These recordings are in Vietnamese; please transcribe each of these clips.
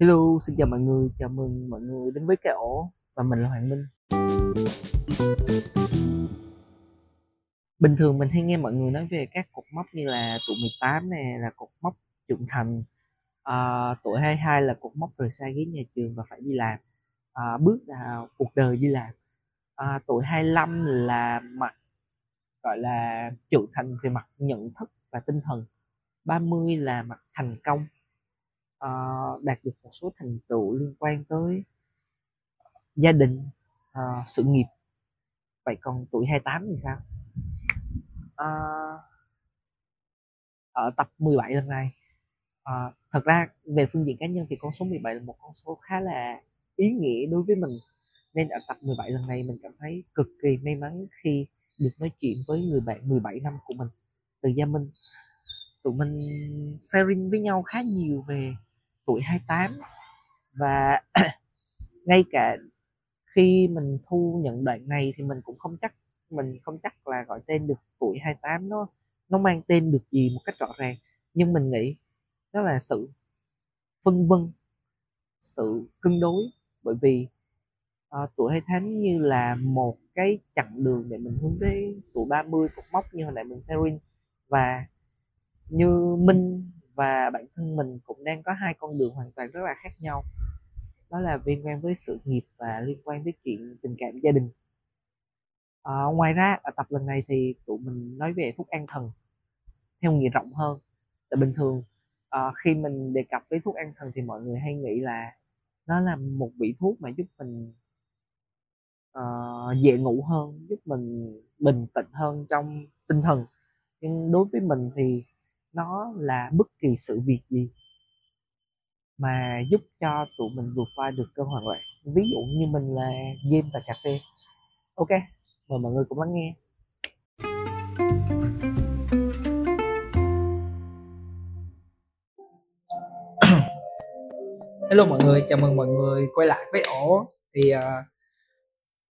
Hello, xin chào mọi người, chào mừng mọi người đến với cái ổ và mình là Hoàng Minh. Bình thường mình hay nghe mọi người nói về các cột mốc như là tuổi 18 này là cột mốc trưởng thành, à, tuổi 22 là cột mốc rời xa ghế nhà trường và phải đi làm, à, bước vào cuộc đời đi làm. À, tuổi 25 là mặt gọi là trưởng thành về mặt nhận thức và tinh thần. 30 là mặt thành công uh, đạt được một số thành tựu liên quan tới gia đình uh, sự nghiệp. Vậy còn tuổi 28 thì sao? Uh, ở tập 17 lần này uh, thật ra về phương diện cá nhân thì con số 17 là một con số khá là ý nghĩa đối với mình. Nên ở tập 17 lần này mình cảm thấy cực kỳ may mắn khi được nói chuyện với người bạn 17 năm của mình. Từ Gia Minh tụi mình sharing với nhau khá nhiều về tuổi 28 và ngay cả khi mình thu nhận đoạn này thì mình cũng không chắc mình không chắc là gọi tên được tuổi 28 nó nó mang tên được gì một cách rõ ràng. Nhưng mình nghĩ đó là sự phân vân sự cân đối. Bởi vì uh, tuổi 28 như là một cái chặng đường để mình hướng tới tuổi 30 cột mốc như hồi nãy mình sharing. Và như Minh và bản thân mình cũng đang có hai con đường hoàn toàn rất là khác nhau. Đó là liên quan với sự nghiệp và liên quan với chuyện tình cảm gia đình. À, ngoài ra ở tập lần này thì tụi mình nói về thuốc an thần theo nghĩa rộng hơn. Tại bình thường à, khi mình đề cập với thuốc an thần thì mọi người hay nghĩ là nó là một vị thuốc mà giúp mình uh, dễ ngủ hơn giúp mình bình tĩnh hơn trong tinh thần. Nhưng đối với mình thì nó là bất kỳ sự việc gì mà giúp cho tụi mình vượt qua được cơn hoảng loạn. Ví dụ như mình là game và cà phê. Ok mời mọi người cùng lắng nghe. Hello mọi người chào mừng mọi người quay lại với ổ. Thì uh,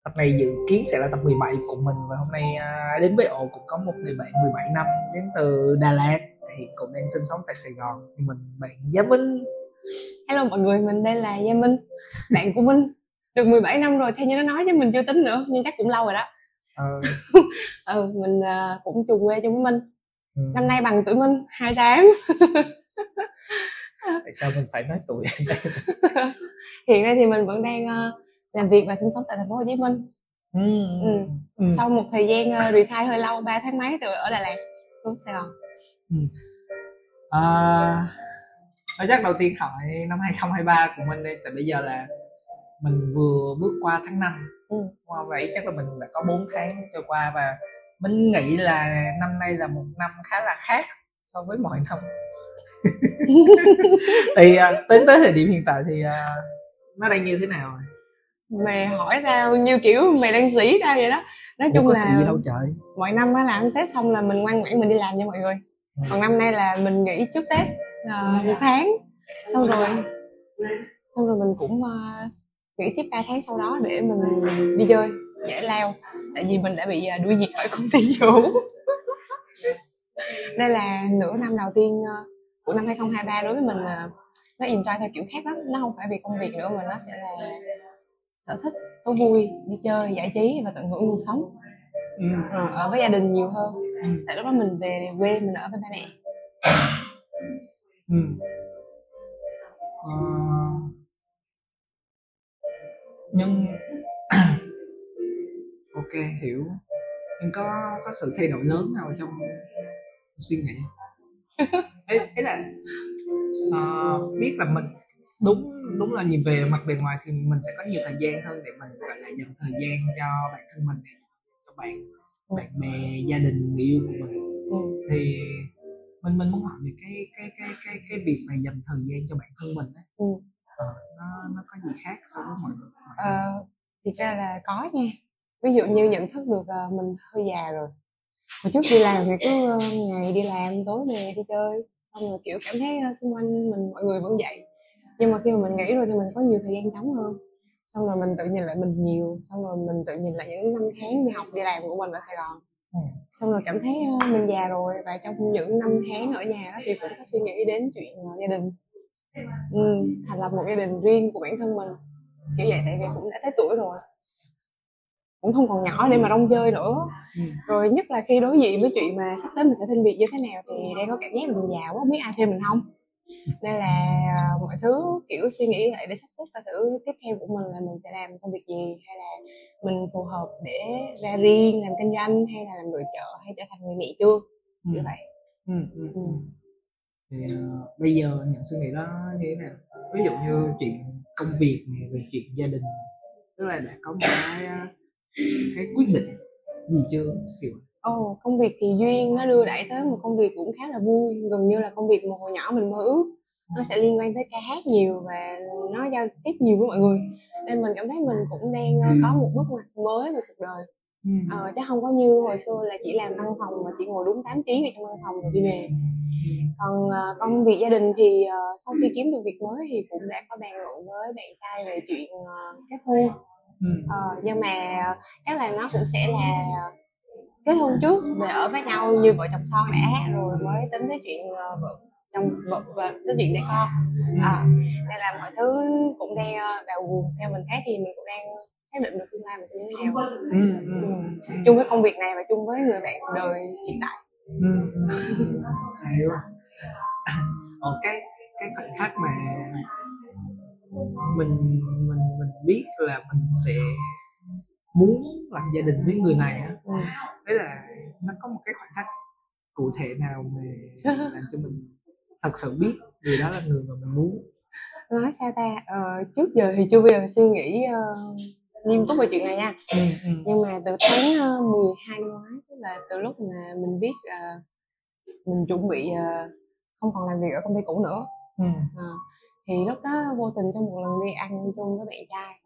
tập này dự kiến sẽ là tập 17 của mình và hôm nay uh, đến với ổ cũng có một người bạn 17 năm đến từ Đà Lạt thì cũng đang sinh sống tại Sài Gòn. Thì mình bạn Giá Minh. Hello mọi người, mình đây là Gia Minh, bạn của Minh. Được 17 năm rồi, theo như nó nói chứ mình chưa tính nữa, nhưng chắc cũng lâu rồi đó. Ờ, Ừ, mình à, cũng chung quê chung với Minh. Ừ, Năm nay bằng tuổi Minh, 28 tại sao mình phải nói tuổi Hiện nay thì mình vẫn đang à, làm việc và sinh sống tại thành phố Hồ Chí Minh. Ừ, Ừ. ừ. Sau một thời gian uh, retire hơi lâu, 3 tháng mấy từ ở Đà Lạt xuống Sài Gòn À, nói chắc đầu tiên hỏi năm 2023 của mình đi tại bây giờ là mình vừa bước qua tháng 5 Ừ. không? vậy chắc là mình đã có 4 tháng trôi qua và mình nghĩ là năm nay là một năm khá là khác so với mọi năm thì à, đến tới thời điểm hiện tại thì à, nó đang như thế nào? Mày hỏi tao như kiểu mày đang sĩ tao vậy đó Nói Ủa, chung có là gì đâu trời mọi năm á làm Tết xong là mình ngoan ngoãn mình đi làm nha mọi người Ừ. còn năm nay là mình nghỉ trước Tết à, một tháng. Xong rồi xong rồi mình cũng à, nghỉ tiếp 3 tháng sau đó để mình đi chơi giải lao tại vì mình đã bị à, đuổi việc khỏi công ty chủ đây là nửa năm đầu tiên à, của năm 2023 đối với mình là nó enjoy theo kiểu khác lắm. Nó không phải vì công việc nữa mà nó sẽ là sở thích thú vui đi chơi giải trí và tận hưởng cuộc sống. Ừ. Ở với gia đình nhiều hơn Ừ. tại lúc đó mình về quê mình ở với ba mẹ. Ừ. Ờ, nhưng ok hiểu. Nhưng có có sự thay đổi lớn nào trong suy nghĩ? Ấy, ấy là ờ, biết là mình đúng đúng là nhìn về mặt bề ngoài thì mình sẽ có nhiều thời gian hơn để mình gọi là dành thời gian cho bản thân mình cho bạn bạn bè gia đình người yêu của mình. Ừ. thì mình mình muốn hỏi về cái cái cái cái cái việc mà dành thời gian cho bản thân mình á. Ừ. ờ, nó nó có gì khác so với mọi người mọi Ờ, thiệt ra là có nha. Ví dụ như nhận thức được ờ, mình hơi già rồi. Hồi trước đi làm thì cứ ờ, ngày đi làm tối về đi chơi xong rồi kiểu cảm thấy ờ, xung quanh mình mọi người vẫn vậy. Nhưng mà khi mà mình nghỉ rồi thì mình có nhiều thời gian trống hơn xong rồi mình tự nhìn lại mình nhiều xong rồi mình tự nhìn lại những năm tháng đi học đi làm của mình ở Sài Gòn. Ừ. xong rồi cảm thấy ờ, mình già rồi và trong những năm tháng ở nhà đó thì cũng có suy nghĩ đến chuyện ờ, gia đình. Ừ, thành lập một gia đình riêng của bản thân mình. Kiểu vậy tại vì cũng đã tới tuổi rồi. Cũng không còn nhỏ để mà rong chơi nữa. Ừ. rồi nhất là khi đối diện với chuyện mà sắp tới mình sẽ xin việc như thế nào thì đang có cảm giác mình già quá không biết ai thuê mình không nên là à, mọi thứ kiểu suy nghĩ lại để sắp xếp coi thử tiếp theo của mình là mình sẽ làm công việc gì hay là mình phù hợp để ra riêng làm kinh doanh hay là làm nội trợ hay trở thành người mẹ chưa? Ừ. như vậy. Ừ, ừ, ừ. thì uh, bây giờ nhận suy nghĩ đó như thế nào? Ví dụ như chuyện công việc này về chuyện gia đình tức là đã có một cái cái quyết định gì chưa? Kiểu Ồ, oh, công việc thì duyên nó đưa đẩy tới một công việc cũng khá là vui gần như là công việc một hồi nhỏ mình mơ ước. Nó sẽ liên quan tới ca hát nhiều và nó giao tiếp nhiều với mọi người. Nên mình cảm thấy mình cũng đang ờ, có một bước ngoặt mới về cuộc đời. Ờ, chứ không có như hồi xưa là chỉ làm văn phòng mà chỉ ngồi đúng 8 tiếng ở trong văn phòng rồi đi về. Còn uh, công việc gia đình thì uh, sau khi kiếm được việc mới thì cũng đã có bàn luận với bạn trai về chuyện uh, kết hôn. Uh, nhưng mà chắc là nó cũng sẽ là kết hôn trước về ở với nhau như vợ chồng son đã rồi mới tính tới chuyện uh, vợ chồng vợ và tới chuyện để con à, nên là mọi thứ cũng đang vào guồng theo mình thấy thì mình cũng đang xác định được tương lai mình sẽ như thế nào ừ, ừ. Ừ. chung với công việc này và chung với người bạn đời hiện tại ừ. hay quá ở cái cái khoảnh khắc mà mình mình mình biết là mình sẽ muốn làm gia đình với người này á ừ. đấy là nó có một cái khoảnh khắc cụ thể nào mà làm cho mình thật sự biết người đó là người mà mình muốn nói sao ta ờ, trước giờ thì chưa bao giờ suy nghĩ uh, nghiêm túc về chuyện này nha ừ, ừ. nhưng mà từ tháng uh, 12 năm ngoái tức là từ lúc mà mình biết uh, mình chuẩn bị uh, không còn làm việc ở công ty cũ nữa ừ. uh, thì lúc đó vô tình trong một lần đi ăn chung với bạn trai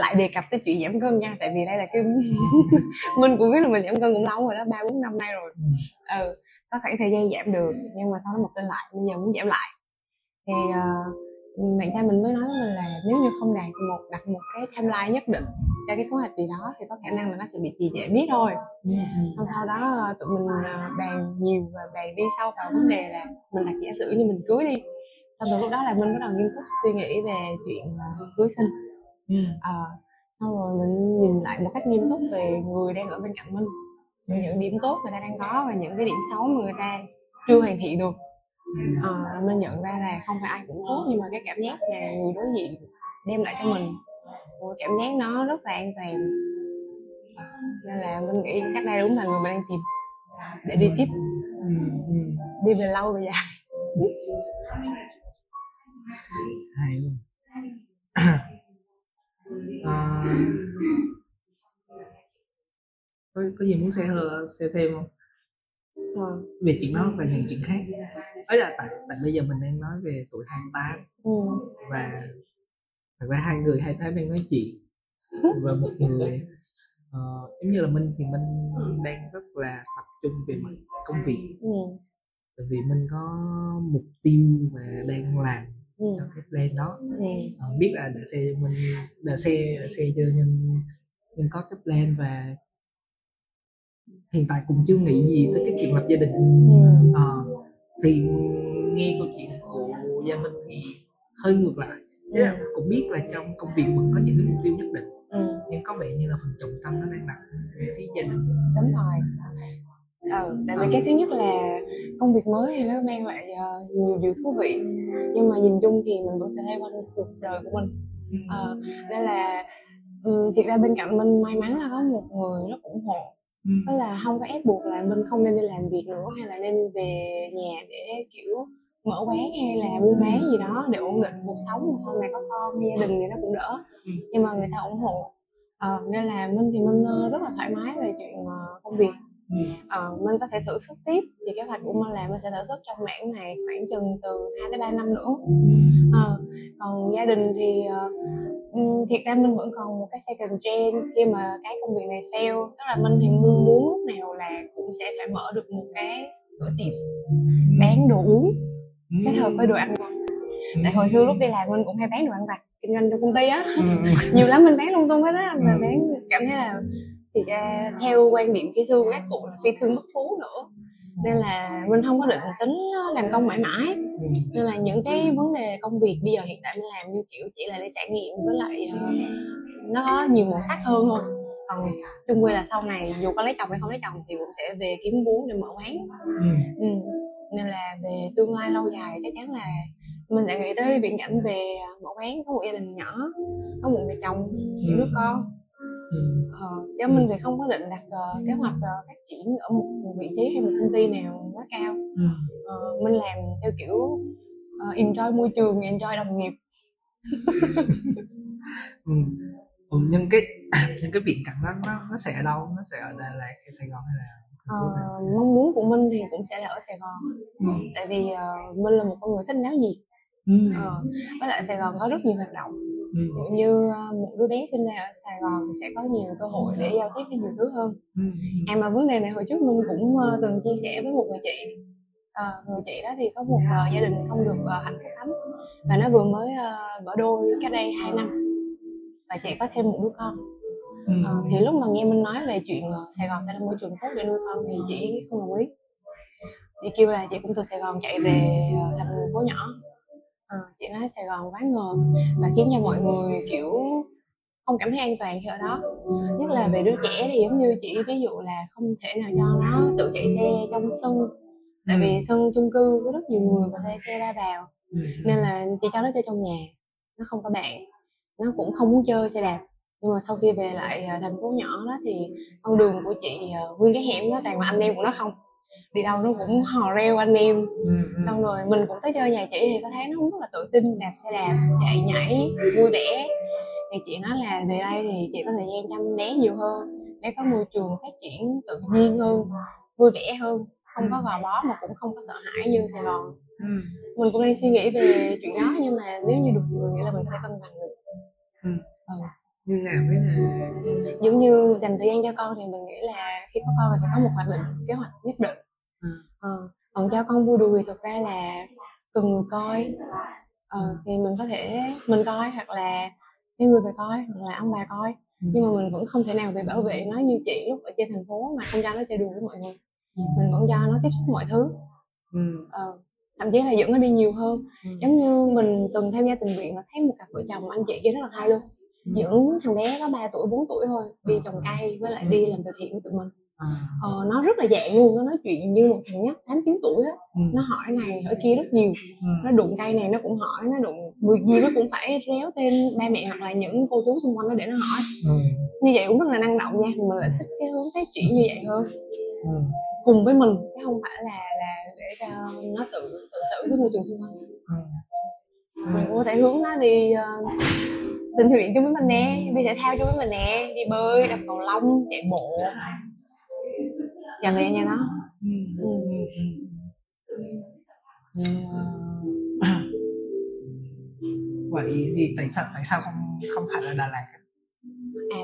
lại đề cập tới chuyện giảm cân nha tại vì đây là cái mình cũng biết là mình giảm cân cũng lâu rồi đó ba bốn năm nay rồi ừ. ừ có khoảng thời gian giảm được nhưng mà sau đó một lên lại bây giờ muốn giảm lại thì uh, bạn trai mình mới nói với mình là nếu như không đạt một đặt một cái timeline nhất định cho cái kế hoạch gì đó thì có khả năng là nó sẽ bị trì trệ biết thôi ừ, ừ. xong sau đó tụi mình uh, bàn nhiều và bàn đi sâu vào vấn đề là mình đặt giả sử như mình cưới đi xong từ lúc đó là mình bắt đầu nghiêm túc suy nghĩ về chuyện cưới sinh. À, xong rồi mình nhìn lại một cách nghiêm túc về người đang ở bên cạnh mình. Về những điểm tốt người ta đang có và những cái điểm xấu mà người ta chưa hoàn thiện được. À, mình nhận ra là không phải ai cũng tốt nhưng mà cái cảm giác mà người đối diện đem lại cho mình một cảm giác nó rất là an toàn. Nên là mình nghĩ cách đây đúng là người mình đang tìm để đi tiếp. Đi về lâu về dài hay luôn à, có, có gì muốn share share thêm không ừ. về chuyện đó và những chuyện khác ấy là tại tại bây giờ mình đang nói về tuổi 28 ừ. và thật ra hai người 28 đang nói chuyện và một người uh, giống như là mình thì mình đang rất là tập trung về mặt công việc ừ. tại vì mình có mục tiêu và đang làm ừ. cho cái plan đó ừ. uh, biết là đã xe mình đã xe đã xe cho nhân nhân có cái plan và hiện tại cũng chưa nghĩ gì tới cái chuyện lập gia đình ừ. à, thì nghe câu chuyện của gia minh thì hơi ngược lại ừ. cũng biết là trong công việc vẫn có những cái mục tiêu nhất định ừ. nhưng có vẻ như là phần trọng tâm nó đang nằm về phía gia đình đúng rồi ừ, tại vì ừ. cái thứ nhất là công việc mới thì nó mang lại uh, nhiều điều thú vị nhưng mà nhìn chung thì mình vẫn sẽ thay quanh cuộc đời của mình uh, nên là um, thiệt ra bên cạnh mình may mắn là có một người rất ủng hộ ừ. đó là không có ép buộc là mình không nên đi làm việc nữa hay là nên về nhà để kiểu mở quán hay là buôn bán gì đó để ổn định cuộc sống mà sau này có con hay gia đình thì nó cũng đỡ ừ. nhưng mà người ta ủng hộ à, nên là minh thì minh rất là thoải mái về chuyện công việc à, minh có thể thử sức tiếp. Thì kế hoạch của minh là mình sẽ thử sức trong mảng này khoảng chừng từ 2 tới 3 năm nữa. À, còn gia đình thì uh, thiệt ra mình vẫn còn một cái second chance khi mà cái công việc này fail. Tức là mình thì muốn muốn lúc nào là cũng sẽ phải mở được một cái cửa tiệm bán đồ uống kết hợp với đồ ăn vặt. Tại hồi xưa lúc đi làm mình cũng hay bán đồ ăn vặt kinh doanh trong công ty á. Nhiều lắm mình bán lung tung hết á mà bán cảm thấy là thì ra theo quan điểm khi xưa của các cụ là phi thương bất phú nữa nên là mình không có định tính làm công mãi mãi ừ. nên là những cái vấn đề công việc bây giờ hiện tại mình làm như kiểu chỉ là để trải nghiệm với lại uh, nó có nhiều màu sắc hơn thôi còn chung quy là sau này dù có lấy chồng hay không lấy chồng thì cũng sẽ về kiếm vốn để mở quán Ừ. ừ. nên là về tương lai lâu dài chắc chắn là mình sẽ nghĩ tới viễn cảnh về mở quán có một gia đình nhỏ có một người chồng những đứa con Ừ. ờ, chứ mình thì không có định đặt uh, kế hoạch uh, phát triển ở một, vị trí hay một công ty nào quá cao. Ờ, mình làm theo kiểu uh, enjoy môi trường enjoy đồng nghiệp. Ừ. Ừ, nhưng cái nhưng cái viễn cảnh đó nó nó sẽ ở đâu? Nó sẽ ở Đà Lạt hay Sài Gòn hay là? Ờ, mong muốn của mình thì cũng sẽ là ở Sài Gòn. Ừ. tại vì uh, mình là một con người thích náo nhiệt. Ừ. ờ, với lại Sài Gòn có rất nhiều hoạt động Ừ. như uh, một đứa bé sinh ra ở Sài Gòn thì sẽ có nhiều cơ hội để giao tiếp với nhiều thứ hơn Ừ. à mà vấn đề này hồi trước mình cũng uh, từng chia sẻ với một người chị Ờ, người chị đó thì có một uh, gia đình không được uh, hạnh phúc lắm và nó vừa mới uh, bỏ đôi cách đây 2 năm và chị có thêm một đứa con Ừ. Ờ, thì lúc mà nghe minh nói về chuyện Sài Gòn sẽ là môi trường tốt để nuôi con thì chị không đồng ý chị kêu là chị cũng từ Sài Gòn chạy về thành phố nhỏ Ờ, chị nói Sài Gòn quá ngờ và khiến cho mọi người kiểu không cảm thấy an toàn khi ở đó. Nhất là về đứa trẻ thì giống như chị ví dụ là không thể nào cho nó tự chạy xe trong sân tại vì sân chung cư có rất nhiều người và xe xe ra vào nên là chị cho nó chơi trong nhà nó không có bạn nó cũng không muốn chơi xe đạp. Nhưng mà sau khi về lại à, thành phố nhỏ đó thì con đường của chị à, nguyên cái hẻm đó toàn là anh em của nó không đi đâu nó cũng hò reo anh em Ừ. Ừ. xong rồi mình cũng tới chơi nhà chị thì có thấy nó cũng rất là tự tin đạp xe đạp chạy nhảy vui vẻ thì chị nói là về đây thì chị có thời gian chăm bé nhiều hơn bé có môi trường phát triển tự nhiên hơn vui vẻ hơn không có gò bó mà cũng không có sợ hãi như sài gòn Ừ. mình cũng đang suy nghĩ về chuyện đó nhưng mà nếu như được thì mình nghĩ là mình có thể cân bằng được Ừ. ừ. như nào với là giống như dành thời gian cho con thì mình nghĩ là khi có con thì sẽ có một hoạch định kế hoạch nhất định Ừ. ờ. còn cho con vui đùi thì thực ra là cần người coi ờ, thì mình có thể mình coi hoặc là cái người về coi hoặc là ông bà coi Ừ. nhưng mà mình vẫn không thể nào về bảo vệ nó như chị lúc ở trên thành phố mà không cho nó chơi đùa với mọi người Ừ. mình vẫn cho nó tiếp xúc mọi thứ Ừ. ờ, thậm chí là dẫn nó đi nhiều hơn Ừ. giống như mình từng tham gia tình nguyện và thấy một cặp vợ chồng anh chị kia rất là hay luôn Ừ. dẫn thằng bé có 3 tuổi 4 tuổi thôi đi trồng cây với lại đi làm từ thiện với tụi mình À. ờ, nó rất là dạng luôn nó nói chuyện như một thằng nhóc tám chín tuổi á Ừ. nó hỏi này hỏi kia rất nhiều Ừ. nó đụng cây này nó cũng hỏi nó đụng việc gì nó cũng phải réo tên ba mẹ hoặc là những cô chú xung quanh nó để nó hỏi Ừ. như vậy cũng rất là năng động nha mình lại thích cái hướng phát triển như vậy hơn Ừ. cùng với mình chứ không phải là là để cho nó tự tự xử với môi trường xung quanh Ừ. mình cũng có thể hướng nó đi uh, tình nguyện chung với mình nè đi thể thao chung với mình nè đi bơi đập cầu lông chạy bộ Ừ. ừ. Ừ. Ừ. Ờ, vậy thì tại sao tại sao không không phải là Đà Lạt à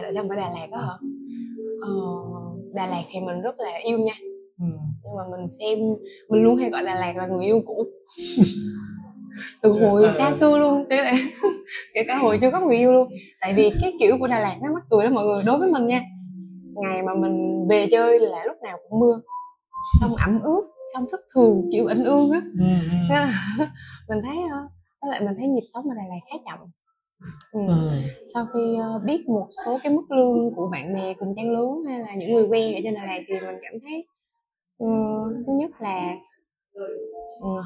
tại sao không phải Đà Lạt đó hả ờ, Đà Lạt thì mình rất là yêu nha ừ. nhưng mà mình xem mình luôn hay gọi Đà Lạt là người yêu cũ từ hồi xa xưa luôn chứ là kể cả hồi chưa có người yêu luôn tại vì cái kiểu của Đà Lạt nó mắc cười lắm mọi người đối với mình nha ngày mà mình về chơi là lúc nào cũng mưa xong ẩm ướt xong thất thường kiểu ảnh ương á Ừ. Là mình thấy ờ, với lại mình thấy nhịp sống ở Đà Lạt khá chậm ừ. Ừ. sau khi ờ, biết một số cái mức lương của bạn bè cùng trang lứa hay là những người quen ở trên Đà Lạt thì mình cảm thấy ờ, thứ nhất là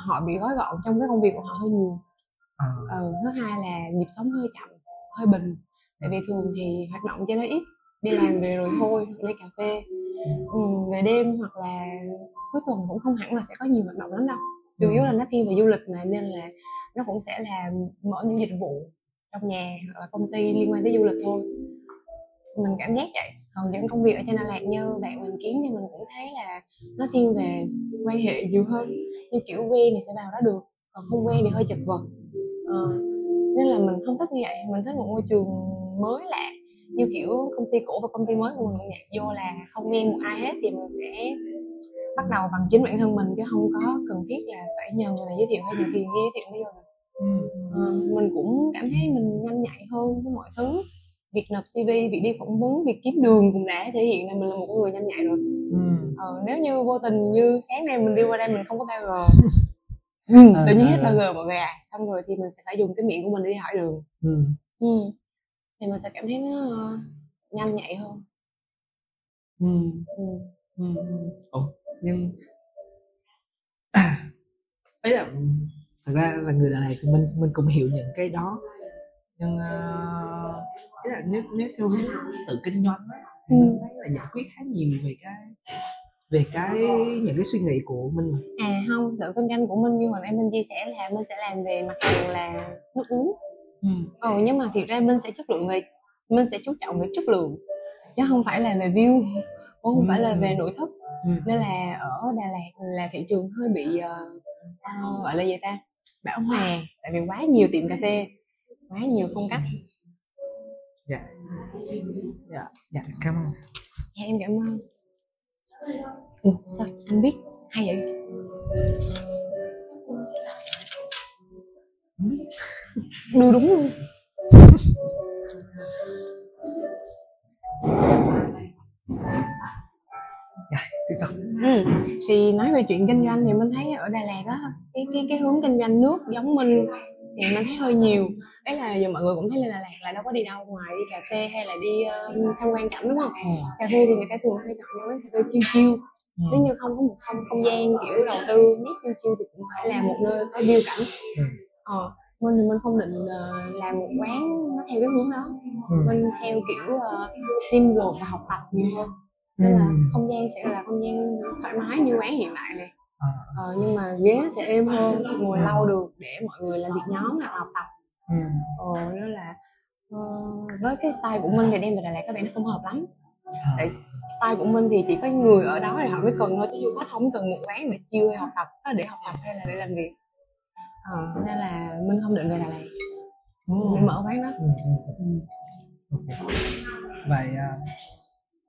họ bị gói gọn trong cái công việc của họ hơi nhiều À. ừ, thứ hai là nhịp sống hơi chậm hơi bình tại vì thường thì hoạt động cho nó ít đi làm về rồi thôi đi cà phê. Ừ, về đêm hoặc là cuối tuần cũng không hẳn là sẽ có nhiều hoạt động lắm đâu. Chủ yếu là nó thiên về du lịch mà nên là nó cũng sẽ là mở những dịch vụ trong nhà hoặc là công ty liên quan tới du lịch thôi. Mình cảm giác vậy. Còn những công việc ở trên Đà Lạt như bạn mình kiếm thì mình cũng thấy là nó thiên về quan hệ nhiều hơn. Như kiểu quen thì sẽ vào đó được còn không quen thì hơi chật vật. Ờ, nên là mình không thích như vậy. Mình thích một môi trường mới lạ như kiểu công ty cũ và công ty mới của mình nhận vô là không quen một ai hết thì mình sẽ bắt đầu bằng chính bản thân mình chứ không có cần thiết là phải nhờ người này giới thiệu hay người kia giới thiệu mới vô được Ừ. Ờ, mình cũng cảm thấy mình nhanh nhạy hơn với mọi thứ việc nộp cv việc đi phỏng vấn việc kiếm đường cũng đã thể hiện là mình là một người nhanh nhạy rồi ừ. ờ, nếu như vô tình như sáng nay mình đi qua đây mình không có bao g ừ, tự nhiên ờ, hết bao ờ. g mọi người à xong rồi thì mình sẽ phải dùng cái miệng của mình để đi hỏi đường Ừ. ừ. Thì mình sẽ cảm thấy nó ờ, nhanh nhạy hơn Ừ. ừ. Ừ. Ủa, nhưng ấy là thật ra là người Đà Lạt thì mình mình cũng hiểu những cái đó nhưng uh, ý là nếu nếu theo hướng tự kinh doanh á, thì Ừ. mình thấy là giải quyết khá nhiều về cái về cái những cái suy nghĩ của mình mà. à không tự kinh doanh của mình như hồi nãy mình chia sẻ là mình sẽ làm về mặt hàng là nước uống ừ. ừ nhưng mà thiệt ra mình sẽ chất lượng về mình sẽ chú trọng về chất lượng chứ không phải là về view cũng không phải là về nội thất. Ừ. nên là ở Đà Lạt là thị trường hơi bị ờ, gọi là gì ta bão hòa tại vì quá nhiều tiệm cà phê quá nhiều phong cách. Dạ. Dạ dạ cảm ơn. Dạ em cảm ơn. Ủa, sao anh biết? Hay vậy đưa đúng luôn tiếp tục Ừ. thì nói về chuyện kinh doanh thì mình thấy ở Đà Lạt á cái cái cái hướng kinh doanh nước giống mình thì mình thấy hơi nhiều đấy là giờ mọi người cũng thấy lên Đà Lạt là đâu có đi đâu ngoài đi cà phê hay là đi ờ, tham quan cảnh đúng không cà phê thì người ta thường hay chọn những cà phê chill chill Ừ. nếu như không có một không không gian kiểu đầu tư nét chill chill thì cũng phải là một nơi có view cảnh Ừ. ờ mình thì mình không định ờ, làm một quán nó theo cái hướng đó Ừ. mình theo kiểu uh, teamwork và học tập nhiều hơn nên là Ừ. không gian sẽ là không gian thoải mái như quán hiện tại này À, ờ, nhưng mà ghế nó sẽ êm hơn ngồi lâu được để mọi người làm việc nhóm hoặc học tập ừ. ờ, nên là ờ, với cái style của mình thì đem về Đà Lạt các bạn nó không hợp lắm À. Tại- style của mình thì chỉ có người ở đó thì họ mới cần thôi chứ du khách không cần một quán để chiêu hay học tập để học tập hay là để làm việc ờ, nên là mình không định về Đà Lạt Ừ. mình mở quán đó Ừ. Ừ. Ok. vậy à,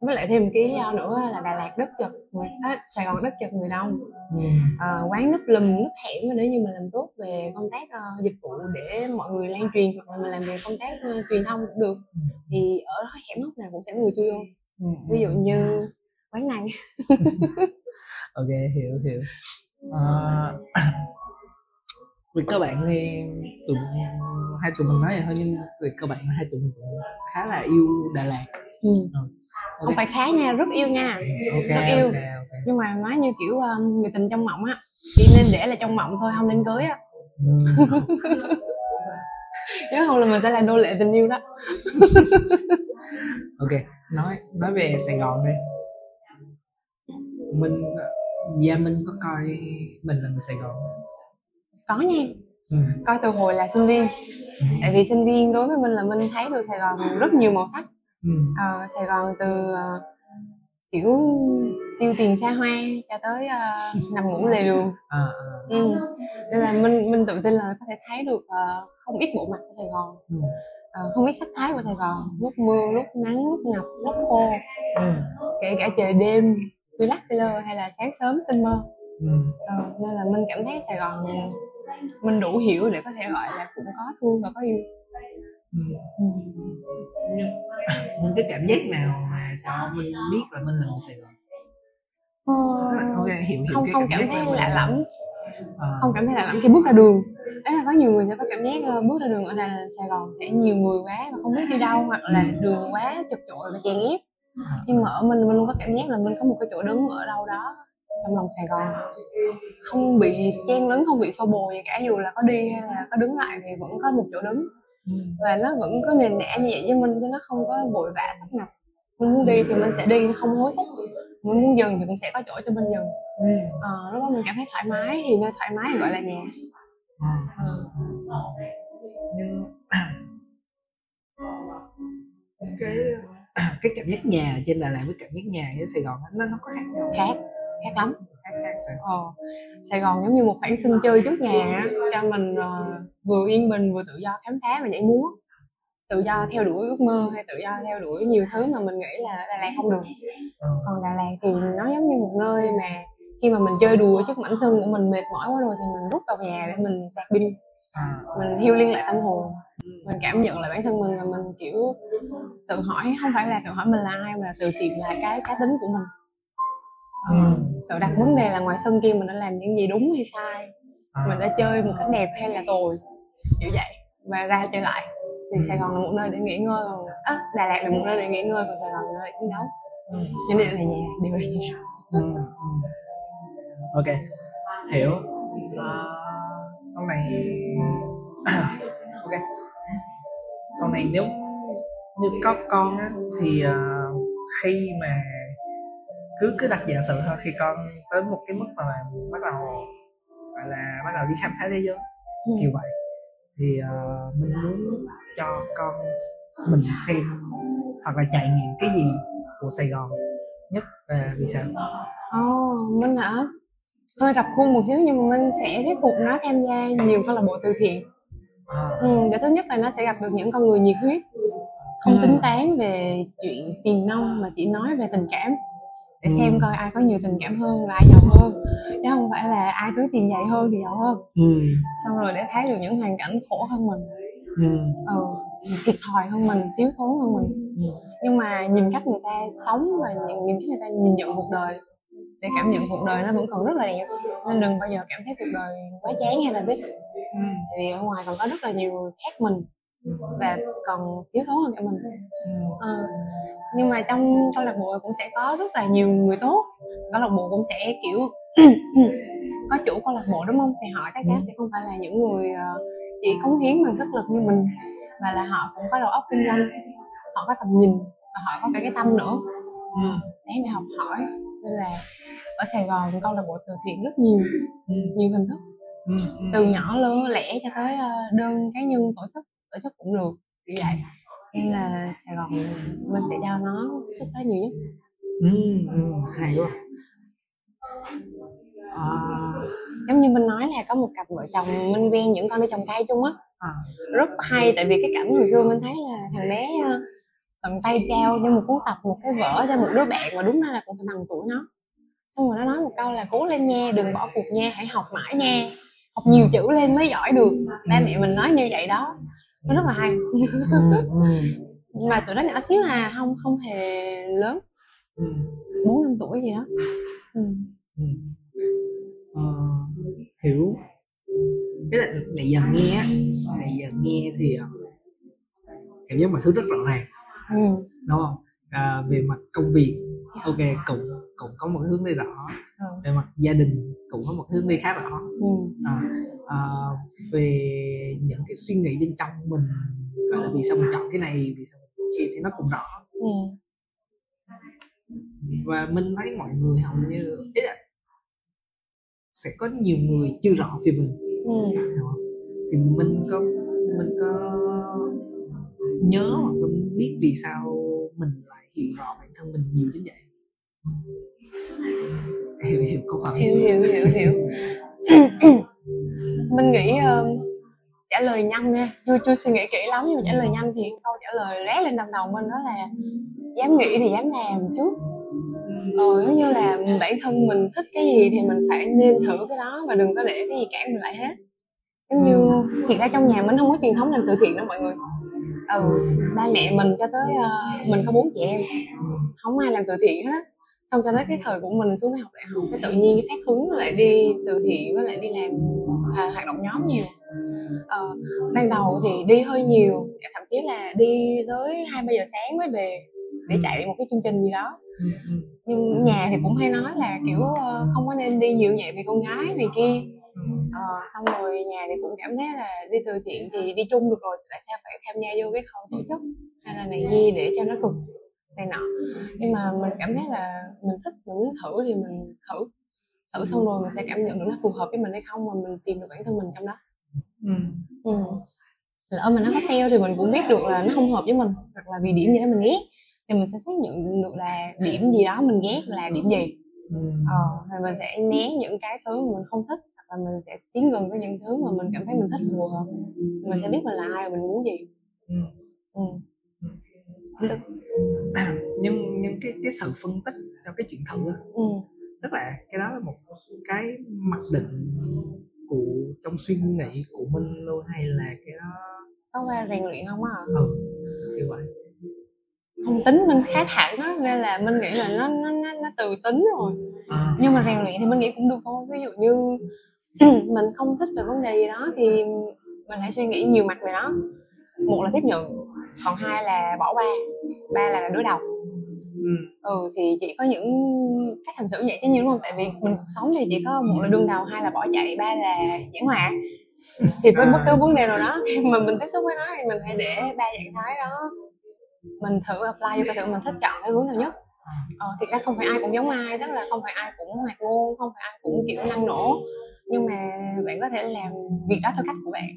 với lại thêm một cái lý do nữa là Đà Lạt đất chật người à, Sài Gòn đất chật người đông ừ. Ờ, quán núp lùm núp hẻm mà nếu như mình làm tốt về công tác ờ, dịch vụ để mọi người lan truyền hoặc là mình làm về công tác ờ, truyền thông cũng được Ừ. thì ở hẻm hốc nào cũng sẽ người chui vô Ừ. ví dụ như quán này ok hiểu hiểu à, về cơ bản thì tụi hai tụi mình nói vậy thôi nhưng về cơ bản hai tụi mình cũng khá là yêu Đà Lạt ừ. Ok. không phải khá nha rất yêu nha ok rất yêu. ok ok nhưng mà nói như kiểu ờ, người tình trong mộng á chỉ nên để là trong mộng thôi không nên cưới á Ừ. nếu không là mình sẽ là nô lệ tình yêu đó ok nói nói về Sài Gòn đi mình gia Minh có coi mình là người Sài Gòn? Có nha ừ. coi từ hồi là sinh viên tại vì sinh viên đối với mình là mình thấy được Sài Gòn rất nhiều màu sắc Ừ. Ờ, Sài Gòn từ ờ, kiểu tiêu tiền xa hoa cho tới ờ, nằm ngủ lề đường à, à. ừ. nên là mình mình tự tin là có thể thấy được ờ, không ít bộ mặt của Sài Gòn Ừ. Ờ, không ít sắc thái của Sài Gòn lúc mưa lúc nắng lúc ngập lúc khô Ừ. kể cả trời đêm relax hay là sáng sớm tinh mơ Ừ. Ờ, nên là mình cảm thấy Sài Gòn mình đủ hiểu để có thể gọi là cũng có thương và có yêu. Ừ. ừ. Những cái cảm giác nào mà cho mình biết là mình là người Sài Gòn? Ok hiểu hiểu không cái không cảm cảm thấy là lạ lẫm. À, không cảm thấy lạ lẫm khi bước ra đường. Đấy là có nhiều người sẽ có cảm giác ờ, bước ra đường ở Đà Lạt, Sài Gòn sẽ nhiều người quá và không biết đi đâu hoặc là đường quá chật chội và chèn ép. À, nhưng mà ở mình mình luôn có cảm giác là mình có một cái chỗ đứng ở đâu đó trong lòng Sài Gòn không bị chen lấn không bị xô bồ gì cả dù là có đi hay là có đứng lại thì vẫn có một chỗ đứng ừ. và nó vẫn có nền nã như vậy với mình chứ nó không có vội vã tấp nập mình muốn đi thì mình sẽ đi nó không hối thúc mình muốn dừng thì cũng sẽ có chỗ cho mình dừng Ừ. ờ, lúc đó mình cảm thấy thoải mái thì nơi thoải mái thì gọi là nhà À. Ờ. nhưng cái cái cảm giác nhà trên Đà Lạt với cảm giác nhà ở Sài Gòn nó nó có khác nhau khác khác lắm. Khác khác sao? Ờ, Sài Gòn giống như một khoảng sân chơi trước nhà á, cho mình ờ, vừa yên bình vừa tự do khám phá và nhảy múa. Tự do theo đuổi ước mơ hay tự do theo đuổi nhiều thứ mà mình nghĩ là Đà Lạt không được. Ờ. còn Đà Lạt thì nó giống như một nơi mà khi mà mình chơi đùa trước mảnh sân của mình mệt mỏi quá rồi thì mình rút vào nhà để mình sạc pin. À, mình healing lại tâm hồn. Mình cảm nhận lại bản thân mình là mình kiểu tự hỏi không phải là tự hỏi mình là ai mà là tự tìm lại cái cá tính của mình ờ, tự đặt vấn đề là ngoài sân kia mình đã làm những gì đúng hay sai? À, mình đã chơi một cách đẹp hay là tồi? Kiểu vậy. Và ra chơi lại. Thì Sài Gòn là một nơi để nghỉ ngơi còn à, Đà Lạt là một nơi để nghỉ ngơi còn Sài Gòn là nơi để chiến đấu. Ừ, cho nên là nhà đều là nhà. Ừ, ừ. ok hiểu. À, sau này ok. Sau này nếu như có con á thì à, khi mà cứ cứ đặt giả sử thôi khi con tới một cái mức mà bắt đầu gọi là bắt đầu đi khám phá thế giới Ừ. kiểu vậy thì à, mình muốn cho con mình xem hoặc là trải nghiệm cái gì của Sài Gòn nhất và vì sao Ồ, Minh hả? Hơi rập khuôn một xíu nhưng mà Minh sẽ thuyết phục nó tham gia nhiều câu lạc bộ từ thiện. à, Ừ, để thứ nhất là nó sẽ gặp được những con người nhiệt huyết, không Ừ. tính toán về chuyện tiền nong mà chỉ nói về tình cảm để Ừ. xem coi ai có nhiều tình cảm hơn là ai giàu hơn. Chứ không phải là ai túi tiền dày hơn thì giàu hơn. Ừ, xong rồi để thấy được những hoàn cảnh khổ hơn mình. Ừ, ừ, thiệt thòi hơn mình thiếu thốn hơn mình. Ừ. nhưng mà nhìn cách người ta sống và nhìn, nhìn cách người ta nhìn nhận cuộc đời để cảm nhận cuộc đời nó vẫn còn rất là đẹp. Nên đừng bao giờ cảm thấy cuộc đời quá chán hay là biết tại vì ở ngoài còn có rất là nhiều người khác mình và còn thiếu thốn hơn cả mình Ờ, nhưng mà trong câu lạc bộ cũng sẽ có rất là nhiều người tốt câu lạc bộ cũng sẽ kiểu có chủ câu lạc bộ đúng không thì họ chắc chắn sẽ không phải là những người ờ, chỉ cống hiến bằng sức lực như mình mà là họ cũng có đầu óc kinh doanh họ có tầm nhìn và họ có cả cái tâm nữa Ừ. đáng để học hỏi nên là ở Sài Gòn câu lạc bộ từ thiện rất nhiều Ừ. nhiều hình thức Ừ. Ừ. từ nhỏ lớn lẻ cho tới ờ, đơn cá nhân tổ chức tổ chức cũng được như vậy. Nên là Sài Gòn mình sẽ cho nó xuất phát nhiều nhất. Ừ. Ừ. hay quá. À, giống như mình nói là có một cặp vợ chồng minh quen những con đi trồng cây chung á. À, rất hay tại vì cái cảnh hồi xưa mình thấy là thằng bé ờ, tận tay trao cho một cuốn tập một cái vở cho một đứa bạn mà đúng ra là cũng phải bằng tuổi nó. Xong rồi nó nói một câu là cố lên nha đừng bỏ cuộc nha hãy học mãi nha học nhiều chữ lên mới giỏi được. Ba mẹ mình nói như vậy đó nó rất là hay ừ. Ừ. mà tụi nó nhỏ xíu à không không hề lớn Ừ. bốn năm tuổi gì đó ừ. Ừ. Ờ, hiểu cái là nãy giờ nghe á, nãy giờ nghe thì ờ, cảm giác mọi thứ rất rõ ràng Ừ. đúng không à, về mặt công việc ok cũng cũng có một cái hướng đi rõ Ừ. về mặt gia đình cũng có một hướng đi khá rõ Ừ. à, à, về những cái suy nghĩ bên trong mình gọi là vì sao mình chọn cái này vì sao mình kia thì nó cũng rõ Ừ. và mình thấy mọi người hầu như ý là sẽ có nhiều người chưa rõ về mình Ừ. thì mình có mình có nhớ hoặc là biết vì sao mình lại hiểu rõ bản thân mình nhiều đến vậy hiểu hiểu câu hỏi hiểu hiểu hiểu hiểu. Mình nghĩ ờ, trả lời nhanh nha. Chưa chưa suy nghĩ kỹ lắm nhưng mà trả lời nhanh thì câu trả lời lóe lên đầu đầu mình đó là dám nghĩ thì dám làm trước. Ờ, giống như là bản thân mình thích cái gì thì mình phải nên thử cái đó và đừng có để cái gì cản mình lại hết. Giống như thiệt ra trong nhà mình không có truyền thống làm từ thiện đâu mọi người. Ừ ba mẹ mình cho tới ờ, mình có bốn chị em. Không ai làm từ thiện hết á xong cho tới cái thời của mình xuống đại học đại học cái tự nhiên cái phát hứng lại đi từ thiện với lại đi làm à, hoạt động nhóm nhiều. Ờ, ban đầu thì đi hơi nhiều thậm chí là đi tới hai ba giờ sáng mới về để chạy một cái chương trình gì đó. Ừ, ừ, nhưng nhà thì cũng hay nói là kiểu ờ, không có nên đi nhiều nhẹ vì con gái này kia. Ừ, ờ, xong rồi nhà thì cũng cảm thấy là đi từ thiện thì đi chung được rồi tại sao phải tham gia vô cái khâu tổ chức hay là này kia để cho nó cực này nọ. Nhưng mà mình cảm thấy là mình thích mình muốn thử thì mình thử. Thử xong rồi mình sẽ cảm nhận được nó phù hợp với mình hay không mà mình tìm được bản thân mình trong đó. Ừ, ừ. lỡ mà nó có fail thì mình cũng biết được là nó không hợp với mình hoặc là vì điểm gì đó mình ghét thì mình sẽ xác nhận được là điểm gì đó mình ghét là điểm gì. Ừ. ờ thì mình sẽ né những cái thứ mà mình không thích hoặc là mình sẽ tiến gần với những thứ mà mình cảm thấy mình thích phù hợp. Mình sẽ biết mình là ai và mình muốn gì. Ừ. ừ. Được. nhưng nhưng cái cái sự phân tích cho cái chuyện thử ừ. tức là cái đó là một cái mặc định cụ trong suy nghĩ của mình luôn hay là cái đó có qua rèn luyện không á ừ kiểu vậy không tính mình khá thẳng á nên là mình nghĩ là nó nó nó, nó từ tính rồi à. nhưng mà rèn luyện thì mình nghĩ cũng được thôi ví dụ như mình không thích về vấn đề gì đó thì mình hãy suy nghĩ nhiều mặt về nó một là tiếp nhận còn hai là bỏ qua ba là đối đầu. Ừ. ừ thì chỉ có những cách hành xử vậy chứ nhiều đúng không? Tại vì mình cuộc sống thì chỉ có một là đương đầu hai là bỏ chạy ba là giảng hòa thì với bất cứ vấn đề nào đó khi mà mình tiếp xúc với nó thì mình hãy để ba trạng thái đó mình thử apply coi thử mình thích chọn theo hướng nào nhất. Ờ, thì ra không phải ai cũng giống ai tức là không phải ai cũng hoạt ngôn không phải ai cũng kiểu năng nổ nhưng mà bạn có thể làm việc đó theo cách của bạn.